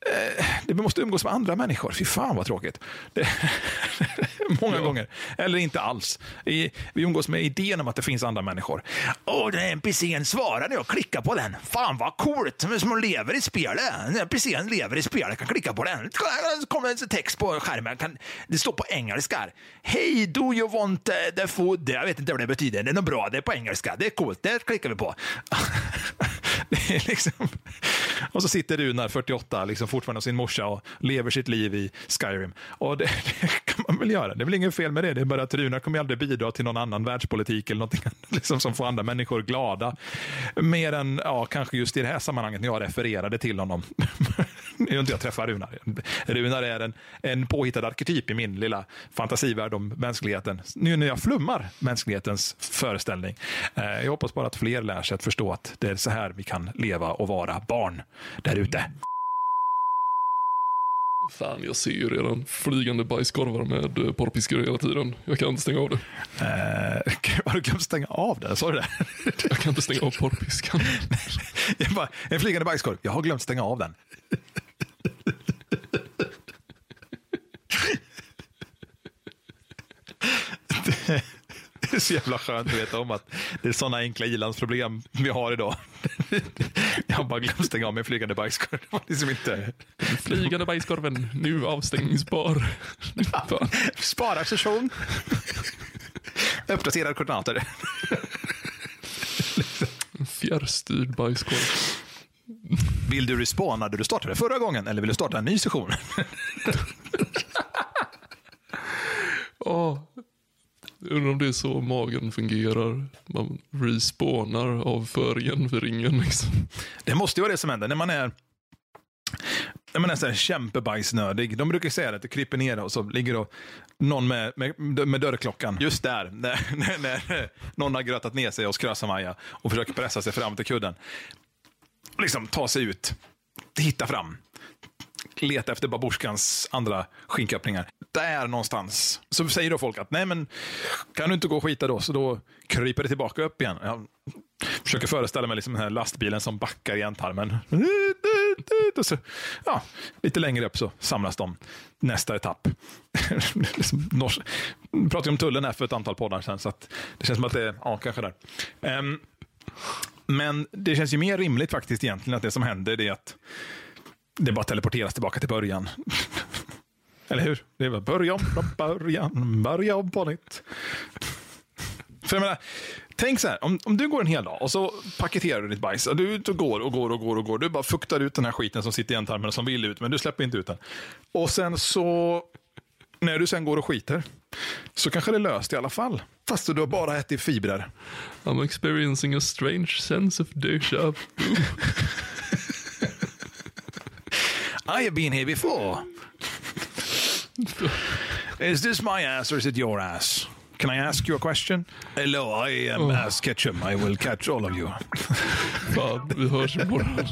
Eh, Det vi måste umgås med andra människor. Fy fan vad tråkigt. Det, många gånger. Eller inte alls. Vi umgås med idén om att det finns andra människor. Åh, den här NPCn svarar när jag klickar på den. Fan vad coolt. Som lever i spelet. Den här NPCn lever i spelet. Jag kan klicka på den. Så kommer en text på skärmen. Kan, det står på engelska. här. Hej, do you want the food? Jag vet inte vad det betyder. Det är något bra. Det är på engelska. Det är coolt. Det klickar vi på. Det är liksom... Och så sitter Runar, 48, liksom fortfarande hos sin morsa och lever sitt liv i Skyrim. Och det, det kan man väl göra. Det är väl inget fel med det. Det är bara att Runar kommer aldrig bidra till någon annan världspolitik eller någonting annat, liksom, som får andra människor glada. Mer än, ja, kanske just i det här sammanhanget när jag refererade till honom. Nu har inte jag träffar Runar. Runar är en, en påhittad arketyp i min lilla fantasivärld om mänskligheten. Nu när jag flummar mänsklighetens föreställning. Eh, jag hoppas bara att fler lär sig att förstå att det är så här vi kan leva och vara barn där ute. Fan, jag ser ju redan flygande bajskorvar med eh, porrpiskor hela tiden. Jag kan inte stänga av det. Eh, har du glömt stänga av det? Sa du det? Jag kan inte stänga av porrpiskan. Jag bara, en flygande bajskorv. Jag har glömt stänga av den. Det är så jävla skönt att veta om att det är sådana enkla ilandsproblem vi har idag. Jag har bara glömt stänga av min flygande bajskorv. Det var liksom inte... Flygande bajskorven, nu avstängningsbar. Fan. Spara session. Uppdaterade koordinater. Fjärrstyrd bajskorv. Vill du respawna där du startade förra gången eller vill du starta en ny session? Jag undrar om det är så magen fungerar. Man respawnar avföringen för ringen. Liksom. Det måste ju vara det som händer när man är när man är så här kämpebajsnödig. De brukar säga att det kryper ner och så ligger då någon med, med, med dörrklockan just där. När, när, när någon har grötat ner sig hos Krösa-Maja och försöker pressa sig fram till kudden. Liksom ta sig ut, hitta fram. Leta efter babusjkans andra skinköppningar. Där någonstans så säger då folk att nej men kan du inte gå och skita då? Så då kryper det tillbaka upp igen. Jag försöker föreställa mig liksom den här lastbilen som backar i ändtarmen. Och så, ja, lite längre upp så samlas de. Nästa etapp. liksom Vi pratade om tullen här för ett antal poddar sedan, så att det känns som att det är, ja, kanske där. Um, men det känns ju mer rimligt faktiskt egentligen att det som händer är att det bara teleporteras tillbaka till början. Eller hur? Det är bara börja om från början, börja om på nytt. För jag menar, tänk så här, om, om du går en hel dag och så paketerar du ditt bajs. Och du är ute och går och går och går och går. Du bara fuktar ut den här skiten som sitter i ändtarmen och som vill ut, men du släpper inte ut den. Och sen så, när du sen går och skiter, så kanske det är löst i alla fall. Fast du har bara ätit fibrer. I'm experiencing a strange sense of deja vu. I have been here before. is this my ass or is it your ass? Can I ask you a question? Hello, I am oh. Ass Ketchum. I will catch all of you. Fan, vi hörs imorgon.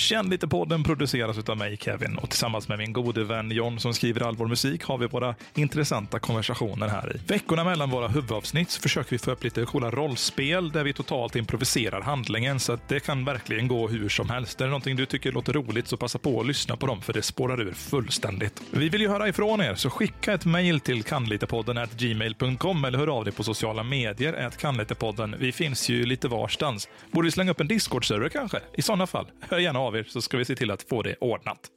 Känn lite podden produceras av mig, Kevin, och tillsammans med min gode vän John som skriver all vår musik har vi våra intressanta konversationer här i. Veckorna mellan våra huvudavsnitt så försöker vi få upp lite coola rollspel där vi totalt improviserar handlingen så att det kan verkligen gå hur som helst. Är det någonting du tycker låter roligt så passa på att lyssna på dem för det spårar ur fullständigt. Vi vill ju höra ifrån er så skicka ett mejl till kanlitepodden gmail.com eller hör av dig på sociala medier at kanlitepodden. Vi finns ju lite varstans. Borde vi slänga upp en Discord-server kanske? I sådana fall, hör gärna av av er så ska vi se till att få det ordnat.